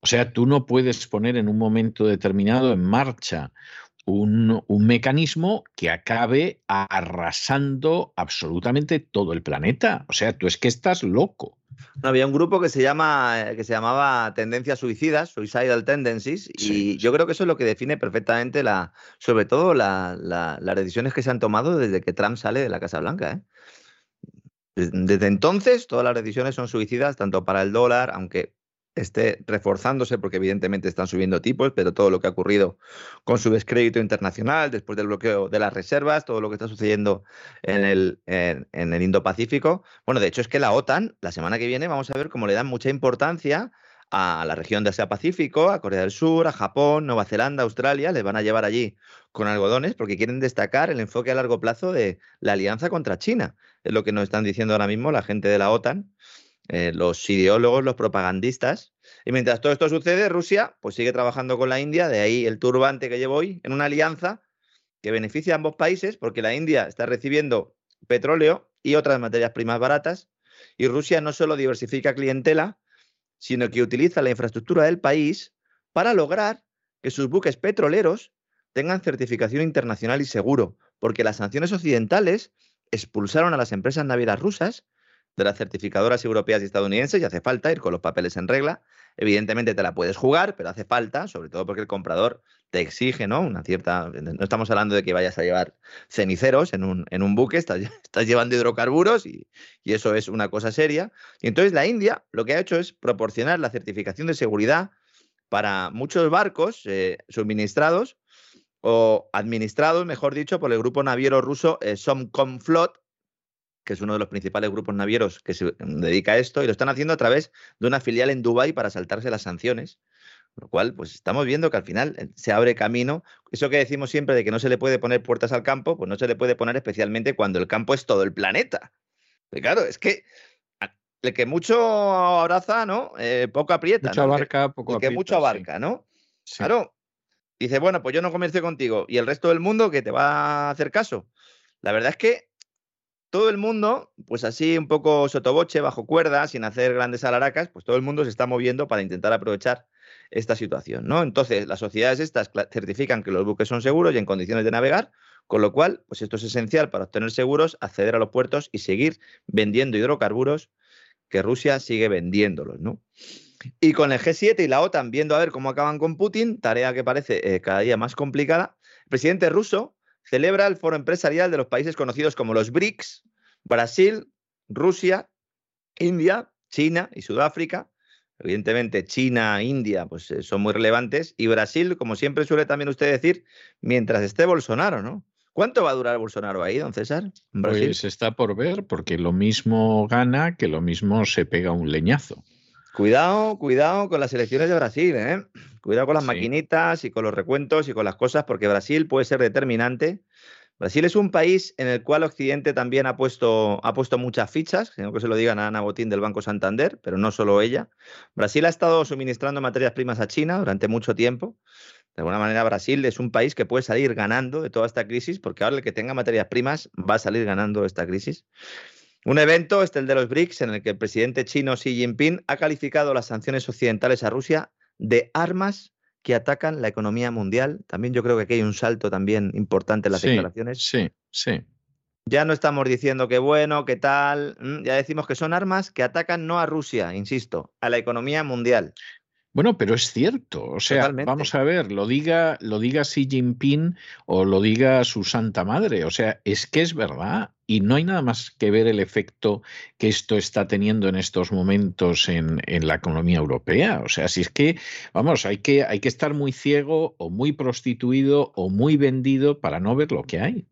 O sea, tú no puedes poner en un momento determinado en marcha un, mecanismo que acabe arrasando absolutamente todo el planeta. O sea, tú es que estás loco. había un grupo que se, llama, que se llamaba Tendencias Suicidas, Suicidal Tendencies, y yo creo que eso es lo que define perfectamente, la, sobre todo las decisiones que se han tomado desde que Trump sale de la Casa Blanca. ¿eh? Desde entonces, todas las decisiones son suicidas, tanto para el dólar, aunque esté reforzándose, porque evidentemente están subiendo tipos, pero todo lo que ha ocurrido con su descrédito internacional, después del bloqueo de las reservas, todo lo que está sucediendo en el, en, el Indo-Pacífico. Bueno, de hecho es que la OTAN, la semana que viene, vamos a ver cómo le dan mucha importancia a la región de Asia-Pacífico, a Corea del Sur, a Japón, Nueva Zelanda, Australia, les van a llevar allí con algodones porque quieren destacar el enfoque a largo plazo de la alianza contra China. Es lo que nos están diciendo ahora mismo la gente de la OTAN eh, los ideólogos, los propagandistas. Y mientras todo esto sucede, Rusia pues sigue trabajando con la India, de ahí el turbante que llevo hoy, en una alianza que beneficia a ambos países, porque la India está recibiendo petróleo y otras materias primas baratas, y Rusia no solo diversifica clientela, sino que utiliza la infraestructura del país para lograr que sus buques petroleros tengan certificación internacional y seguro, porque las sanciones occidentales expulsaron a las empresas navieras rusas de las certificadoras europeas y estadounidenses y hace falta ir con los papeles en regla. Evidentemente te la puedes jugar, pero hace falta, sobre todo porque el comprador te exige, ¿no? Una cierta. No estamos hablando de que vayas a llevar ceniceros en un, en un buque, estás, estás llevando hidrocarburos y, y, eso es una cosa seria. Y entonces la India lo que ha hecho es proporcionar la certificación de seguridad para muchos barcos eh, suministrados o administrados, mejor dicho, por el grupo naviero ruso eh, Somcomflot, que es uno de los principales grupos navieros que se dedica a esto, y lo están haciendo a través de una filial en Dubái para saltarse las sanciones. Lo cual, pues estamos viendo que al final eh, se abre camino. Eso que decimos siempre de que no se le puede poner puertas al campo, pues no se le puede poner especialmente cuando el campo es todo el planeta. claro, es que el que mucho abraza, ¿no? Eh, poco aprieta. Mucho abarca, poco el que mucho abarca, ¿no? Claro. Dice, bueno, pues yo no comercio contigo. ¿Y el resto del mundo que te va a hacer caso? La verdad es que todo el mundo, pues así un poco sotoboche, bajo cuerda, sin hacer grandes alaracas, pues todo el mundo se está moviendo para intentar aprovechar esta situación, ¿no? Entonces, las sociedades estas certifican que los buques son seguros y en condiciones de navegar, con lo cual, pues esto es esencial para obtener seguros, acceder a los puertos y seguir vendiendo hidrocarburos que Rusia sigue vendiéndolos, ¿no? Y con el G7 y la OTAN viendo a ver cómo acaban con Putin, tarea que parece eh, cada día más complicada, el presidente ruso celebra el foro empresarial de los países conocidos como los BRICS, Brasil, Rusia, India, China y Sudáfrica. Evidentemente, China, India, pues eh, son muy relevantes. Y Brasil, como siempre suele también usted decir, mientras esté Bolsonaro, ¿no? ¿Cuánto va a durar Bolsonaro ahí, don César? Pues está por ver, porque lo mismo gana que lo mismo se pega un leñazo. Cuidado, cuidado con las elecciones de Brasil, ¿eh? Cuidado con las maquinitas y con los recuentos y con las cosas, porque Brasil puede ser determinante. Brasil es un país en el cual Occidente también ha puesto, ha puesto muchas fichas, sino que se lo digan a Ana Botín del Banco Santander, pero no solo ella. Brasil ha estado suministrando materias primas a China durante mucho tiempo. De alguna manera, Brasil es un país que puede salir ganando de toda esta crisis, porque ahora el que tenga materias primas va a salir ganando esta crisis. Un evento, este el de los BRICS, en el que el presidente chino Xi Jinping ha calificado las sanciones occidentales a Rusia de armas que atacan la economía mundial. También yo creo que aquí hay un salto también importante en las declaraciones. Sí, sí. Ya no estamos diciendo que bueno, que tal, ya decimos que son armas que atacan no a Rusia, insisto, a la economía mundial. Bueno, pero es cierto. O sea, vamos a ver, lo diga, lo diga Xi Jinping o lo diga su santa madre. O sea, es que es verdad. Y no hay nada más que ver el efecto que esto está teniendo en estos momentos en, en la economía europea. O sea, si es que, vamos, hay que, hay que estar muy ciego o muy prostituido o muy vendido para no ver lo que hay.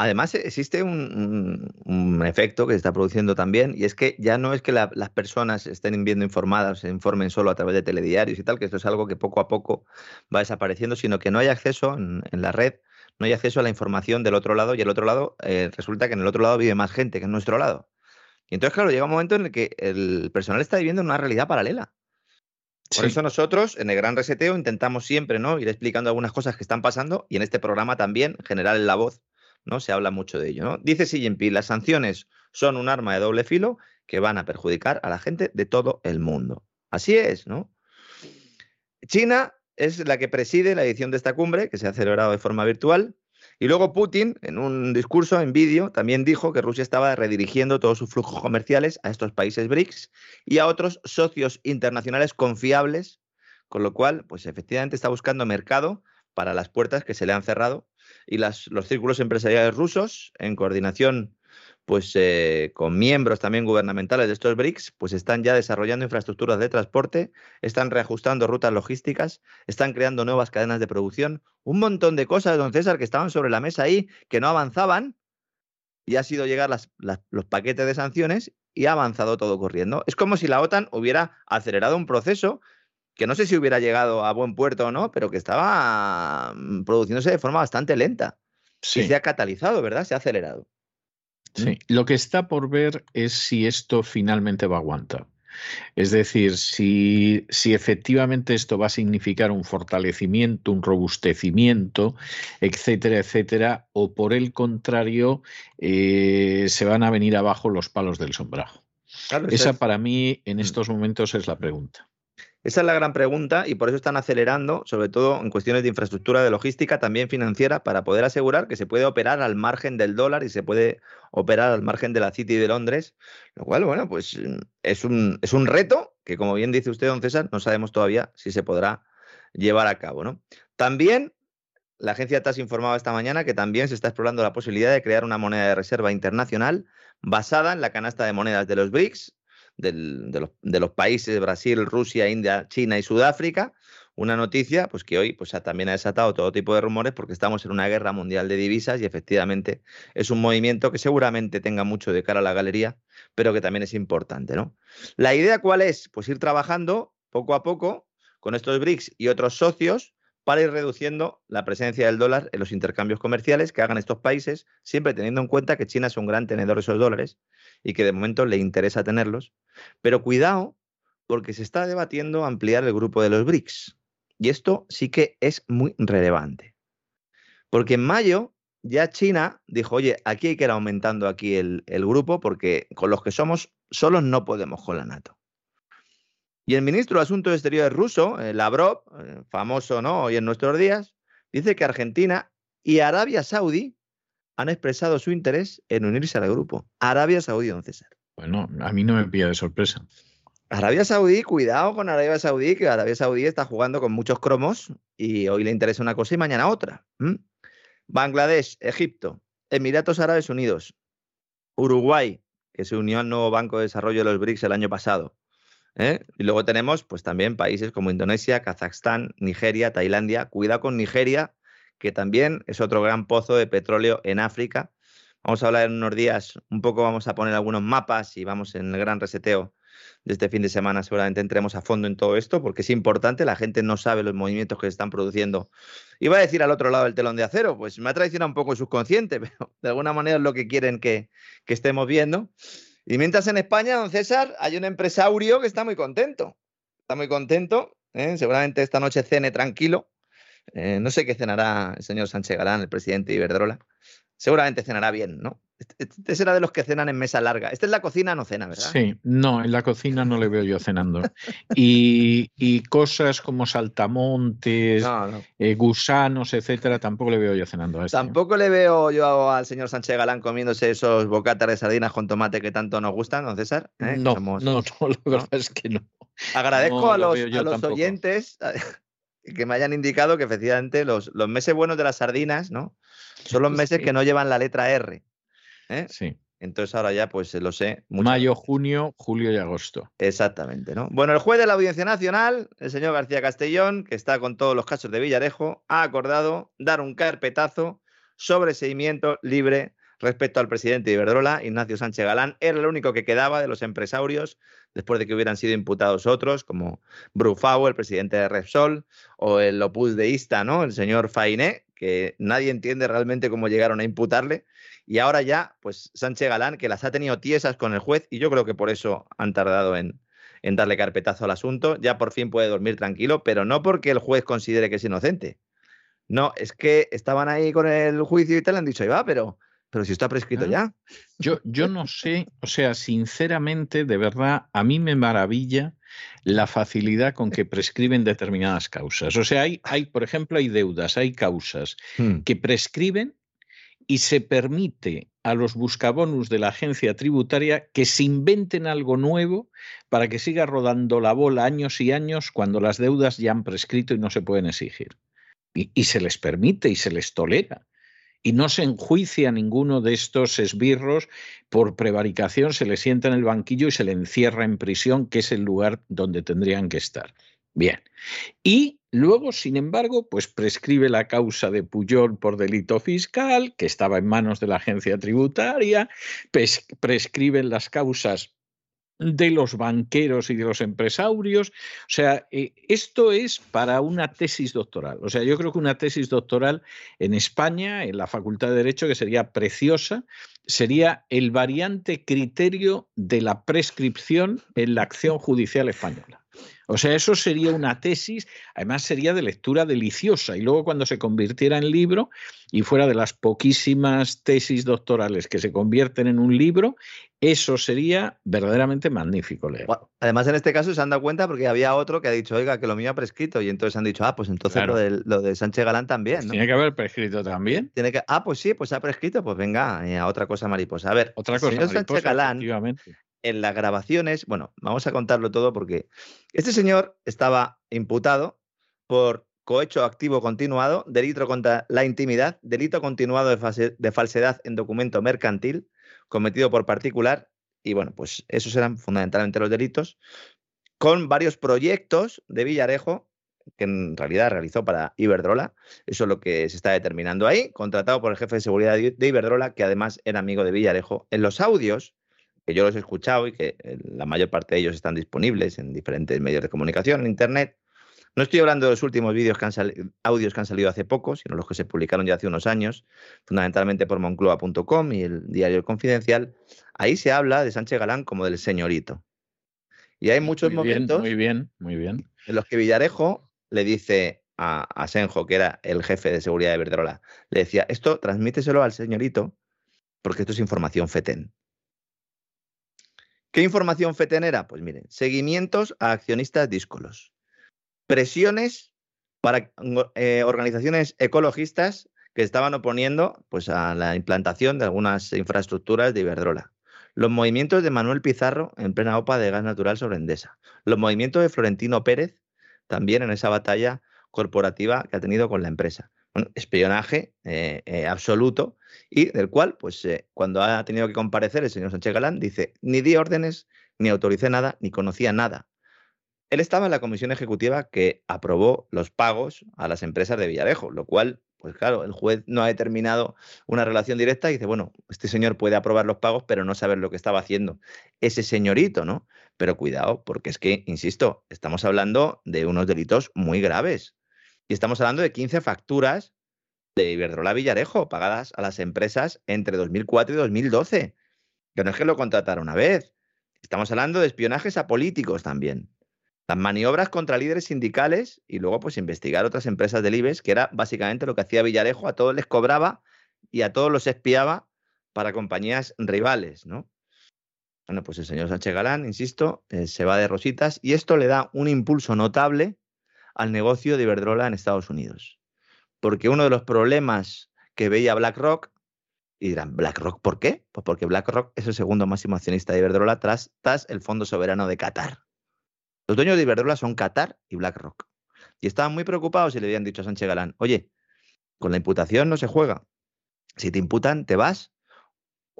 Además, existe un, efecto que se está produciendo también, y es que ya no es que las personas estén viendo informadas, se informen solo a través de telediarios y tal, que esto es algo que poco a poco va desapareciendo, sino que no hay acceso en, la red, no hay acceso a la información del otro lado, y el otro lado eh, resulta que en el otro lado vive más gente que en nuestro lado. Y entonces, claro, llega un momento en el que el personal está viviendo en una realidad paralela. Por eso nosotros en el Gran Reseteo intentamos siempre ¿no? ir explicando algunas cosas que están pasando y en este programa también generar la voz ¿no? Se habla mucho de ello, ¿no? Dice Xi Jinping, las sanciones son un arma de doble filo que van a perjudicar a la gente de todo el mundo. Así es, ¿no? China es la que preside la edición de esta cumbre, que se ha celebrado de forma virtual. Y luego Putin, en un discurso en vídeo, también dijo que Rusia estaba redirigiendo todos sus flujos comerciales a estos países BRICS y a otros socios internacionales confiables, con lo cual, pues efectivamente está buscando mercado para las puertas que se le han cerrado y las, los círculos empresariales rusos, en coordinación pues eh, con miembros también gubernamentales de estos BRICS, pues están ya desarrollando infraestructuras de transporte, están reajustando rutas logísticas, están creando nuevas cadenas de producción, un montón de cosas, don César, que estaban sobre la mesa ahí, que no avanzaban, y ha sido llegar los paquetes de sanciones y ha avanzado todo corriendo. Es como si la OTAN hubiera acelerado un proceso que no sé si hubiera llegado a buen puerto o no, pero que estaba mm, produciéndose de forma bastante lenta. Sí. se ha catalizado, ¿verdad? Se ha acelerado. Sí, lo que está por ver es si esto finalmente va a aguantar. Es decir, si, si, efectivamente esto va a significar un fortalecimiento, un robustecimiento, etcétera, etcétera, o por el contrario, eh, se van a venir abajo los palos del sombrajo. Esa para mí en mm. estos momentos es la pregunta. Esa es la gran pregunta y por eso están acelerando, sobre todo en cuestiones de infraestructura de logística, también financiera, para poder asegurar que se puede operar al margen del dólar y se puede operar al margen de la City de Londres, lo cual, bueno, pues es un, es un reto que, como bien dice usted, don César, no sabemos todavía si se podrá llevar a cabo. ¿no? También la agencia TAS informaba esta mañana que también se está explorando la posibilidad de crear una moneda de reserva internacional basada en la canasta de monedas de los BRICS, de, los, países Brasil, Rusia, India, China y Sudáfrica. Una noticia pues, que hoy pues, también ha desatado todo tipo de rumores porque estamos en una guerra mundial de divisas y efectivamente es un movimiento que seguramente tenga mucho de cara a la galería, pero que también es importante. ¿no? La idea cuál es? Pues ir trabajando poco a poco con estos BRICS y otros socios para ir reduciendo la presencia del dólar en los intercambios comerciales que hagan estos países, siempre teniendo en cuenta que China es un gran tenedor de esos dólares y que de momento le interesa tenerlos. Pero cuidado, porque se está debatiendo ampliar el grupo de los BRICS. Y esto sí que es muy relevante. Porque en mayo ya China dijo, oye, aquí hay que ir aumentando aquí el, grupo porque con los que somos solos no podemos con la NATO. Y el ministro de Asuntos Exteriores ruso, eh, Lavrov, eh, famoso ¿no? hoy en nuestros días, dice que Argentina y Arabia Saudí han expresado su interés en unirse al grupo. Arabia Saudí, don César. Bueno, a mí no me pilla de sorpresa. Arabia Saudí, cuidado con Arabia Saudí, que Arabia Saudí está jugando con muchos cromos y hoy le interesa una cosa y mañana otra. Bangladesh, Egipto, Emiratos Árabes Unidos, Uruguay, que se unió al nuevo Banco de Desarrollo de los BRICS el año pasado. ¿Eh? Y luego tenemos pues también países como Indonesia, Kazajstán, Nigeria, Tailandia. Cuidado con Nigeria, que también es otro gran pozo de petróleo en África. Vamos a hablar en unos días, un poco vamos a poner algunos mapas y vamos en el gran reseteo de este fin de semana. Seguramente entremos a fondo en todo esto porque es importante, la gente no sabe los movimientos que se están produciendo. Iba a decir al otro lado del telón de acero, pues me ha traicionado un poco el subconsciente, pero de alguna manera es lo que quieren que, estemos viendo. Y mientras en España, don César, hay un empresario que está muy contento. Está muy contento. ¿eh? Seguramente esta noche cene tranquilo eh, no sé qué cenará el señor Sánchez Galán, el presidente de Iberdrola. Seguramente cenará bien, ¿no? Este, será de los que cenan en mesa larga. Este es la cocina, no cena, ¿verdad? Sí, no, en la cocina no le veo yo cenando. Y, cosas como saltamontes, eh, gusanos, etcétera, tampoco le veo yo cenando a este. Tampoco le veo yo al señor Sánchez Galán comiéndose esos bocatas de sardinas con tomate que tanto nos gustan, ¿no, César? ¿Eh? No, no, no, la verdad es que no. Agradezco a los, a los oyentes que me hayan indicado que efectivamente los, los meses buenos de las sardinas, ¿no? Son los meses que no llevan la letra R. ¿eh? Sí. Entonces ahora ya pues lo sé. Mayo, junio, julio y agosto. Exactamente, ¿no? Bueno, el juez de la Audiencia Nacional, el señor García Castellón, que está con todos los casos de Villarejo, ha acordado dar un carpetazo sobre seguimiento libre respecto al presidente de Iberdrola, Ignacio Sánchez Galán. Era el único que quedaba de los empresarios después de que hubieran sido imputados otros, como Brufau, el presidente de Repsol, o el Opus Deísta, ¿no? El señor Fainé, que nadie entiende realmente cómo llegaron a imputarle. Y ahora ya, pues Sánchez Galán, que las ha tenido tiesas con el juez, y yo creo que por eso han tardado en, en darle carpetazo al asunto, ya por fin puede dormir tranquilo, pero no porque el juez considere que es inocente. No, es que estaban ahí con el juicio y tal, han dicho, ahí va, pero Pero si está prescrito ya. Yo, yo no sé, o sea, sinceramente, de verdad, a mí me maravilla la facilidad con que prescriben determinadas causas. O sea, hay, hay por ejemplo, hay deudas, hay causas hmm. que prescriben y se permite a los buscabonus de la agencia tributaria que se inventen algo nuevo para que siga rodando la bola años y años cuando las deudas ya han prescrito y no se pueden exigir. y se les permite y se les tolera y no se enjuicia a ninguno de estos esbirros por prevaricación, se le sienta en el banquillo y se le encierra en prisión, que es el lugar donde tendrían que estar. Bien. Y luego, sin embargo, pues prescribe la causa de Puyol por delito fiscal, que estaba en manos de la agencia tributaria, prescriben las causas de los banqueros y de los empresarios. O sea, eh, esto es para una tesis doctoral. O sea, yo creo que una tesis doctoral en España, en la Facultad de Derecho, que sería preciosa, sería el variante criterio de la prescripción en la acción judicial española. O sea, eso sería una tesis, además sería de lectura deliciosa. Y luego cuando se convirtiera en libro y fuera de las poquísimas tesis doctorales que se convierten en un libro, eso sería verdaderamente magnífico leer. además, en este caso se han dado cuenta porque había otro que ha dicho, oiga, que lo mío ha prescrito. Y entonces han dicho, ah, pues entonces lo, de, Sánchez Galán también. ¿no? Tiene que haber prescrito también. Tiene que, ah, pues sí, pues ha prescrito, pues venga, eh, a otra cosa mariposa. A ver, otra cosa señor Sánchez Galán en las grabaciones, bueno, vamos a contarlo todo porque este señor estaba imputado por cohecho activo continuado, delito contra la intimidad, delito continuado de, falsedad en documento mercantil cometido por particular, y bueno, pues esos eran fundamentalmente los delitos, con varios proyectos de Villarejo que en realidad realizó para Iberdrola. Eso es lo que se está determinando ahí, contratado por el jefe de seguridad de Iberdrola, que además era amigo de Villarejo. En los audios que yo los he escuchado y que eh, la mayor parte de ellos están disponibles en diferentes medios de comunicación, en Internet. No estoy hablando de los últimos vídeos que han audios que han salido hace poco, sino los que se publicaron ya hace unos años, fundamentalmente por moncloa.com y el diario Confidencial. Ahí se habla de Sánchez Galán como del señorito. Y hay muchos momentos muy bien, muy bien. en los que Villarejo le dice a, a Senjo, que era el jefe de seguridad de Verdrola, le decía, esto transmíteselo al señorito porque esto es información FETEN. ¿Qué información fetenera? Pues miren, seguimientos a accionistas díscolos, presiones para eh, organizaciones ecologistas que estaban oponiendo pues, a la implantación de algunas infraestructuras de Iberdrola. Los movimientos de Manuel Pizarro en plena OPA de gas natural sobre Endesa. Los movimientos de Florentino Pérez también en esa batalla corporativa que ha tenido con la empresa espionaje eh, eh, absoluto y del cual, pues eh, cuando ha tenido que comparecer el señor Sánchez Galán, dice, ni di órdenes, ni autoricé nada, ni conocía nada. Él estaba en la comisión ejecutiva que aprobó los pagos a las empresas de Villarejo, lo cual, pues claro, el juez no ha determinado una relación directa y dice, bueno, este señor puede aprobar los pagos, pero no saber lo que estaba haciendo ese señorito, ¿no? Pero cuidado, porque es que, insisto, estamos hablando de unos delitos muy graves. Y estamos hablando de 15 facturas de Iberdrola Villarejo pagadas a las empresas entre 2004 y 2012. Que no es que lo contratara una vez. Estamos hablando de espionajes a políticos también. Las maniobras contra líderes sindicales y luego pues investigar otras empresas del IBEX, que era básicamente lo que hacía Villarejo, a todos les cobraba y a todos los espiaba para compañías rivales, ¿no? Bueno, pues el señor Sánchez Galán, insisto, eh, se va de rositas y esto le da un impulso notable al negocio de Iberdrola en Estados Unidos. Porque uno de los problemas que veía BlackRock, y dirán, ¿BlackRock por qué? Pues porque BlackRock es el segundo máximo accionista de Iberdrola tras, el Fondo Soberano de Qatar. Los dueños de Iberdrola son Qatar y BlackRock. Y estaban muy preocupados y le habían dicho a Sánchez Galán, oye, con la imputación no se juega. Si te imputan, te vas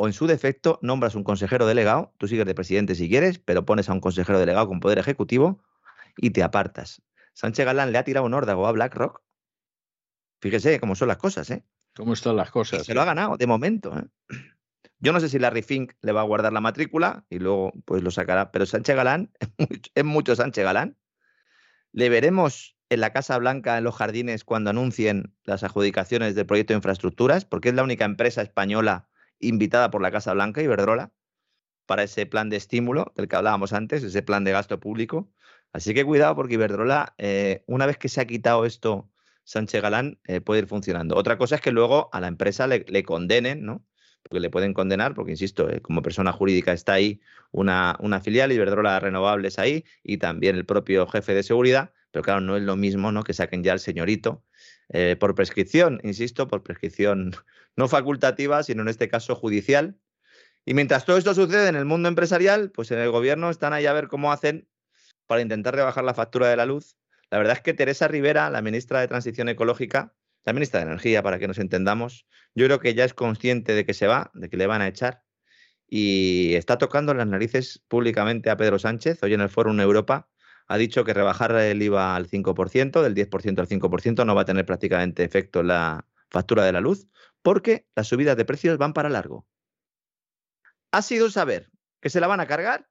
o en su defecto nombras un consejero delegado, tú sigues de presidente si quieres, pero pones a un consejero delegado con poder ejecutivo y te apartas. Sánchez Galán le ha tirado un órdago a BlackRock. Fíjese cómo son las cosas, ¿eh? ¿Cómo están las cosas? se lo ha ganado, de momento. ¿eh? Yo no sé si Larry Fink le va a guardar la matrícula y luego pues lo sacará, pero Sánchez Galán es mucho Sánchez Galán. Le veremos en la Casa Blanca, en los jardines, cuando anuncien las adjudicaciones del proyecto de infraestructuras, porque es la única empresa española invitada por la Casa Blanca, Iberdrola, para ese plan de estímulo del que hablábamos antes, ese plan de gasto público. Así que cuidado porque Iberdrola, eh, una vez que se ha quitado esto Sánchez Galán, eh, puede ir funcionando. Otra cosa es que luego a la empresa le, condenen, ¿no? porque le pueden condenar, porque insisto, eh, como persona jurídica está ahí una, filial, Iberdrola Renovables ahí, y también el propio jefe de seguridad, pero claro, no es lo mismo ¿no? que saquen ya al señorito por prescripción, insisto, por prescripción no facultativa, sino en este caso judicial. Y mientras todo esto sucede en el mundo empresarial, pues en el gobierno están ahí a ver cómo hacen para intentar rebajar la factura de la luz. La verdad es que Teresa Rivera, la ministra de Transición Ecológica, la ministra de Energía, para que nos entendamos, yo creo que ya es consciente de que se va, de que le van a echar, y está tocando las narices públicamente a Pedro Sánchez. Hoy en el Fórum Europa ha dicho que rebajar el IVA al 5%, del 10% al 5%, no va a tener prácticamente efecto la factura de la luz, porque las subidas de precios van para largo. Ha sido saber que se la van a cargar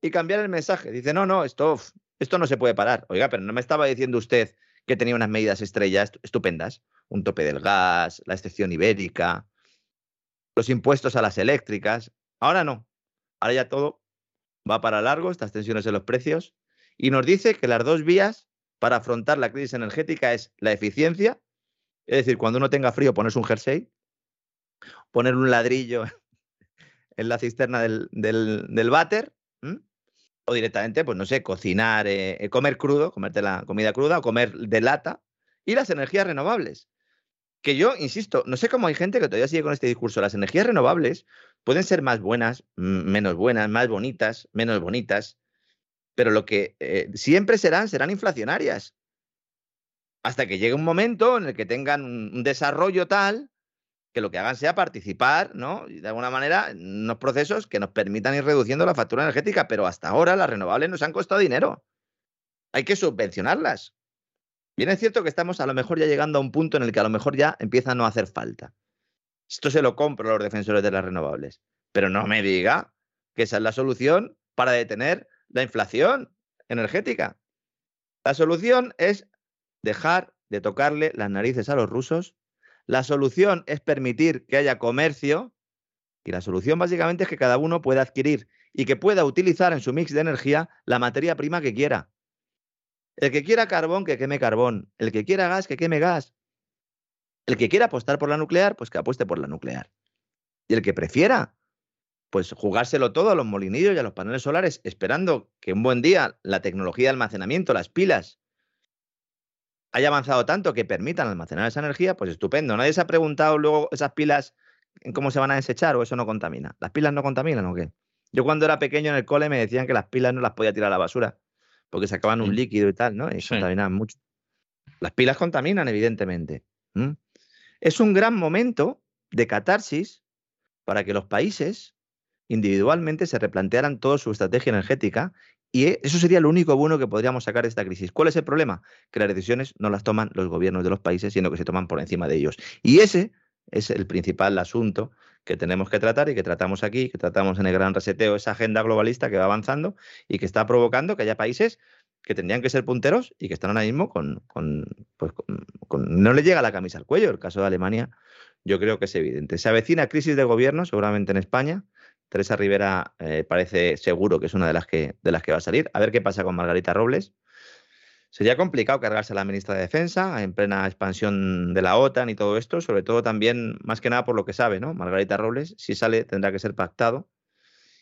y cambiar el mensaje. Dice, no, no, esto, esto no se puede parar. Oiga, pero no me estaba diciendo usted que tenía unas medidas estrellas estupendas, un tope del gas, la excepción ibérica, los impuestos a las eléctricas. Ahora no. Ahora ya todo va para largo, estas tensiones en los precios, y nos dice que las dos vías para afrontar la crisis energética es la eficiencia, es decir, cuando uno tenga frío ponerse un jersey, poner un ladrillo en la cisterna del, del, váter, o directamente, pues no sé, cocinar, eh, eh, comer crudo, comerte la comida cruda o comer de lata, y las energías renovables. Que yo, insisto, no sé cómo hay gente que todavía sigue con este discurso. Las energías renovables pueden ser más buenas, menos buenas, más bonitas, menos bonitas, pero lo que eh, siempre serán, serán inflacionarias. Hasta que llegue un momento en el que tengan un, desarrollo tal que lo que hagan sea participar, ¿no? De alguna manera, en unos procesos que nos permitan ir reduciendo la factura energética, pero hasta ahora las renovables nos han costado dinero. Hay que subvencionarlas. Bien es cierto que estamos a lo mejor ya llegando a un punto en el que a lo mejor ya empieza a no hacer falta. Esto se lo compro a los defensores de las renovables. Pero no me diga que esa es la solución para detener la inflación energética. La solución es dejar de tocarle las narices a los rusos. La solución es permitir que haya comercio. Y la solución básicamente es que cada uno pueda adquirir y que pueda utilizar en su mix de energía la materia prima que quiera. El que quiera carbón, que queme carbón. El que quiera gas, que queme gas. El que quiera apostar por la nuclear, pues que apueste por la nuclear. Y el que prefiera pues jugárselo todo a los molinillos y a los paneles solares, esperando que un buen día la tecnología de almacenamiento, las pilas, haya avanzado tanto que permitan almacenar esa energía, pues estupendo. Nadie se ha preguntado luego esas pilas en cómo se van a desechar o eso no contamina. ¿Las pilas no contaminan o qué? Yo cuando era pequeño en el cole me decían que las pilas no las podía tirar a la basura porque sacaban un líquido y tal, ¿no? Y contaminaban mucho. Las pilas contaminan, evidentemente. Es un gran momento de catarsis para que los países individualmente se replantearan toda su estrategia energética y e, eso sería lo único bueno que podríamos sacar de esta crisis. ¿Cuál es el problema? Que las decisiones no las toman los gobiernos de los países, sino que se toman por encima de ellos. Y ese es el principal asunto que tenemos que tratar y que tratamos aquí, que tratamos en el gran reseteo, esa agenda globalista que va avanzando y que está provocando que haya países que tendrían que ser punteros y que están ahora mismo con, pues con, no le llega la camisa al cuello. El caso de Alemania yo creo que es evidente. Se avecina crisis de gobierno, seguramente en España, Teresa Rivera eh, parece seguro que es una de las que, de las que va a salir. A ver qué pasa con Margarita Robles. Sería complicado cargarse a la ministra de Defensa en plena expansión de la OTAN y todo esto, sobre todo también, más que nada por lo que sabe, ¿no? Margarita Robles, si sale, tendrá que ser pactado.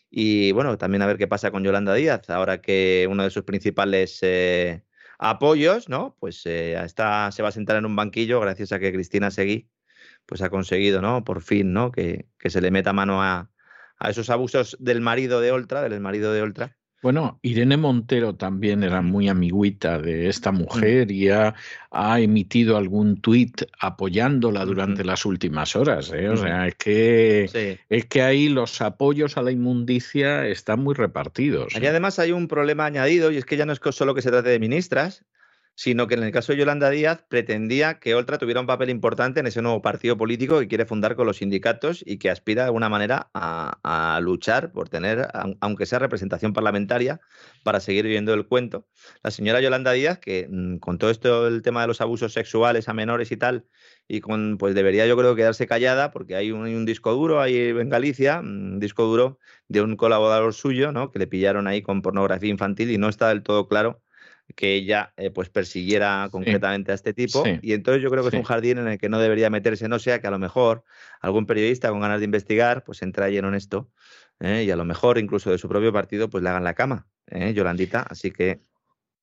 Y bueno, también a ver qué pasa con Yolanda Díaz, ahora que uno de sus principales eh, apoyos, ¿no? Pues eh, se va a sentar en un banquillo gracias a que Cristina Seguí pues ha conseguido, ¿no? Por fin, ¿no? Que, que se le meta mano a, a esos abusos del marido de Oltra, del marido de Oltra. Bueno, Irene Montero también era muy amiguita de esta mujer y ha, emitido algún tuit apoyándola durante las últimas horas. ¿eh? O sea, es que, es que ahí los apoyos a la inmundicia están muy repartidos. Y además hay un problema añadido y es que ya no es solo que se trate de ministras, sino que en el caso de Yolanda Díaz pretendía que Oltra tuviera un papel importante en ese nuevo partido político que quiere fundar con los sindicatos y que aspira de alguna manera a, luchar por tener, aunque sea representación parlamentaria, para seguir viviendo el cuento. La señora Yolanda Díaz, que mm, con todo esto, el tema de los abusos sexuales a menores y tal, y con, pues debería yo creo quedarse callada porque hay un, disco duro ahí en Galicia, un disco duro de un colaborador suyo, ¿no? Que le pillaron ahí con pornografía infantil y no está del todo claro que ella eh, pues persiguiera concretamente a este tipo. Y entonces yo creo que es un jardín en el que no debería meterse, no sea que a lo mejor algún periodista con ganas de investigar pues entra lleno en esto ¿eh? y a lo mejor incluso de su propio partido pues le hagan la cama, ¿eh? Yolandita. Así que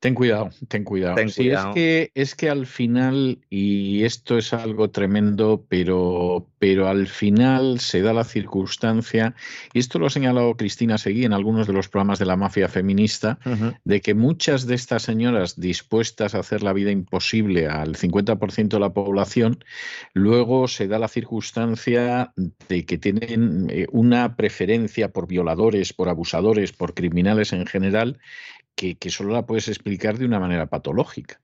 Ten cuidado, ten cuidado. Es, que, es que al final, y esto es algo tremendo, pero, pero al final se da la circunstancia, y esto lo ha señalado Cristina Seguí en algunos de los programas de la mafia feminista, de que muchas de estas señoras dispuestas a hacer la vida imposible al 50% de la población, luego se da la circunstancia de que tienen eh, una preferencia por violadores, por abusadores, por criminales en general, que, solo la puedes explicar de una manera patológica.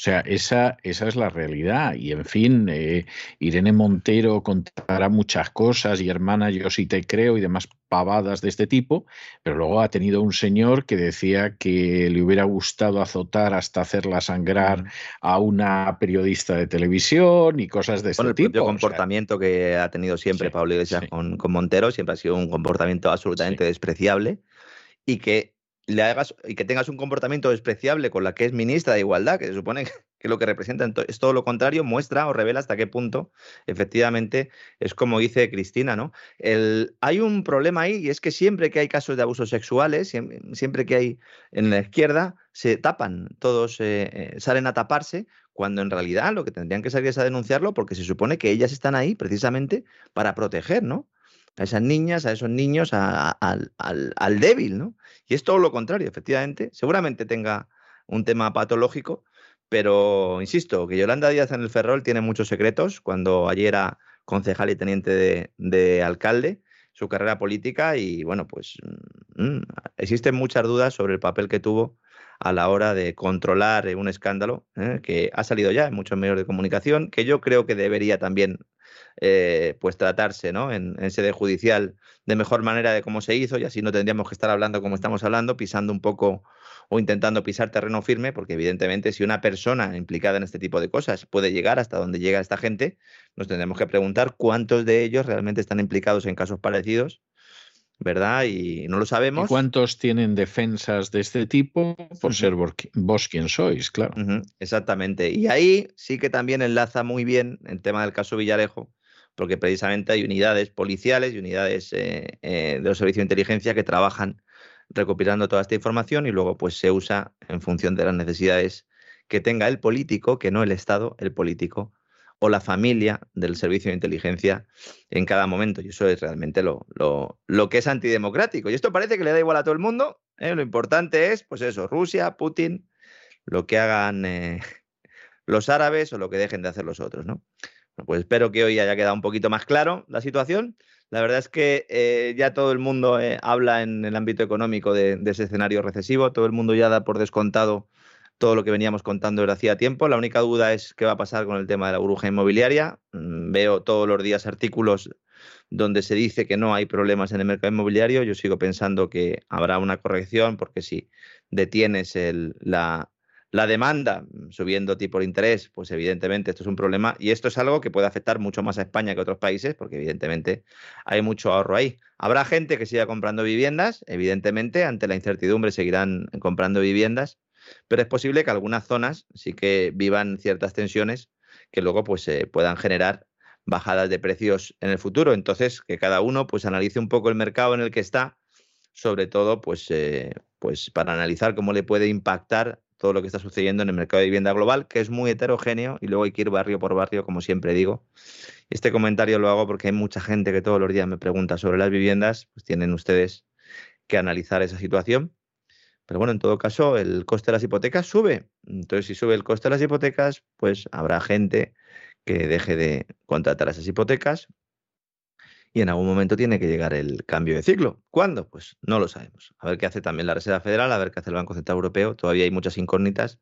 O sea, esa, esa es la realidad. Y en fin, eh, Irene Montero contará muchas cosas y hermana, yo sí te creo y demás pavadas de este tipo, pero luego ha tenido un señor que decía que le hubiera gustado azotar hasta hacerla sangrar a una periodista de televisión y cosas de este tipo. El comportamiento que ha tenido siempre Pablo Iglesias con, Montero siempre ha sido un comportamiento absolutamente despreciable y que le hagas y que tengas un comportamiento despreciable con la que es ministra de Igualdad, que se supone que lo que representa es todo lo contrario, muestra o revela hasta qué punto efectivamente es como dice Cristina, ¿no? El, hay un problema ahí y es que siempre que hay casos de abusos sexuales, siempre, que hay en la izquierda, se tapan, todos eh, eh, salen a taparse, cuando en realidad lo que tendrían que salir es a denunciarlo porque se supone que ellas están ahí precisamente para proteger, ¿no? A esas niñas, a esos niños, al, débil, ¿no? Y es todo lo contrario, efectivamente. Seguramente tenga un tema patológico, pero insisto, que Yolanda Díaz en el Ferrol tiene muchos secretos. Cuando ayer era concejal y teniente de, alcalde, su carrera política, y bueno, pues mm, mm, existen muchas dudas sobre el papel que tuvo a la hora de controlar un escándalo ¿eh? que ha salido ya en muchos medios de comunicación, que yo creo que debería también eh, pues tratarse ¿no? en, sede judicial de mejor manera de cómo se hizo y así no tendríamos que estar hablando como estamos hablando, pisando un poco o intentando pisar terreno firme, porque evidentemente si una persona implicada en este tipo de cosas puede llegar hasta donde llega esta gente, nos tendremos que preguntar cuántos de ellos realmente están implicados en casos parecidos ¿verdad? Y no lo sabemos. ¿Cuántos tienen defensas de este tipo por ser vos quien sois, claro? Exactamente. Y ahí sí que también enlaza muy bien el tema del caso Villarejo, porque precisamente hay unidades policiales y unidades eh, eh, de los servicios de inteligencia que trabajan recopilando toda esta información y luego pues se usa en función de las necesidades que tenga el político, que no el Estado, el político o la familia del servicio de inteligencia en cada momento. Y eso es realmente lo, lo, que es antidemocrático. Y esto parece que le da igual a todo el mundo. ¿eh? Lo importante es, pues eso, Rusia, Putin, lo que hagan eh, los árabes o lo que dejen de hacer los otros, ¿no? pues espero que hoy haya quedado un poquito más claro la situación. La verdad es que eh, ya todo el mundo habla en el ámbito económico de, de, ese escenario recesivo, todo el mundo ya da por descontado todo lo que veníamos contando desde hacía tiempo. La única duda es qué va a pasar con el tema de la burbuja inmobiliaria. Mm, veo todos los días artículos donde se dice que no hay problemas en el mercado inmobiliario. Yo sigo pensando que habrá una corrección porque si detienes la, demanda subiendo tipo de interés, pues evidentemente esto es un problema y esto es algo que puede afectar mucho más a España que a otros países porque evidentemente hay mucho ahorro ahí. Habrá gente que siga comprando viviendas, evidentemente ante la incertidumbre seguirán comprando viviendas, pero es posible que algunas zonas sí que vivan ciertas tensiones que luego pues se puedan generar bajadas de precios en el futuro. Entonces, que cada uno pues analice un poco el mercado en el que está, sobre todo pues, eh, pues para analizar cómo le puede impactar todo lo que está sucediendo en el mercado de vivienda global, que es muy heterogéneo y luego hay que ir barrio por barrio, como siempre digo. Este comentario lo hago porque hay mucha gente que todos los días me pregunta sobre las viviendas, pues tienen ustedes que analizar esa situación pero bueno, en todo caso, el coste de las hipotecas sube. Entonces, si sube el coste de las hipotecas, pues habrá gente que deje de contratar esas hipotecas y en algún momento tiene que llegar el cambio de ciclo. ¿Cuándo? Pues no lo sabemos. A ver qué hace también la Reserva Federal, a ver qué hace el Banco Central Europeo. Todavía hay muchas incógnitas.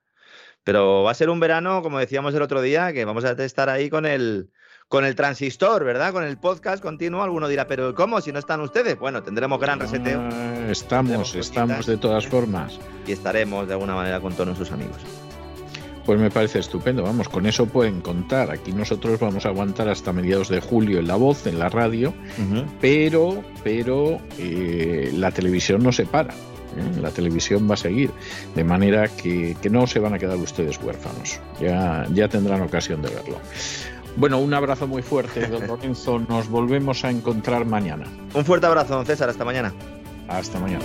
Pero va a ser un verano, como decíamos el otro día, que vamos a estar ahí con el, con el transistor, ¿verdad? Con el podcast continuo. Alguno dirá, pero ¿cómo? Si no están ustedes. Bueno, tendremos gran reseteo. Ah, estamos, estamos de todas formas. Y estaremos de alguna manera con todos nuestros amigos. Pues me parece estupendo, vamos, con eso pueden contar. Aquí nosotros vamos a aguantar hasta mediados de julio en la voz, en la radio, pero, pero eh, la televisión no se para. ¿eh? La televisión va a seguir, de manera que, no se van a quedar ustedes huérfanos. Ya, ya tendrán ocasión de verlo. Bueno, un abrazo muy fuerte, don Lorenzo. Nos volvemos a encontrar mañana. Un fuerte abrazo, don César. Hasta mañana. Hasta mañana.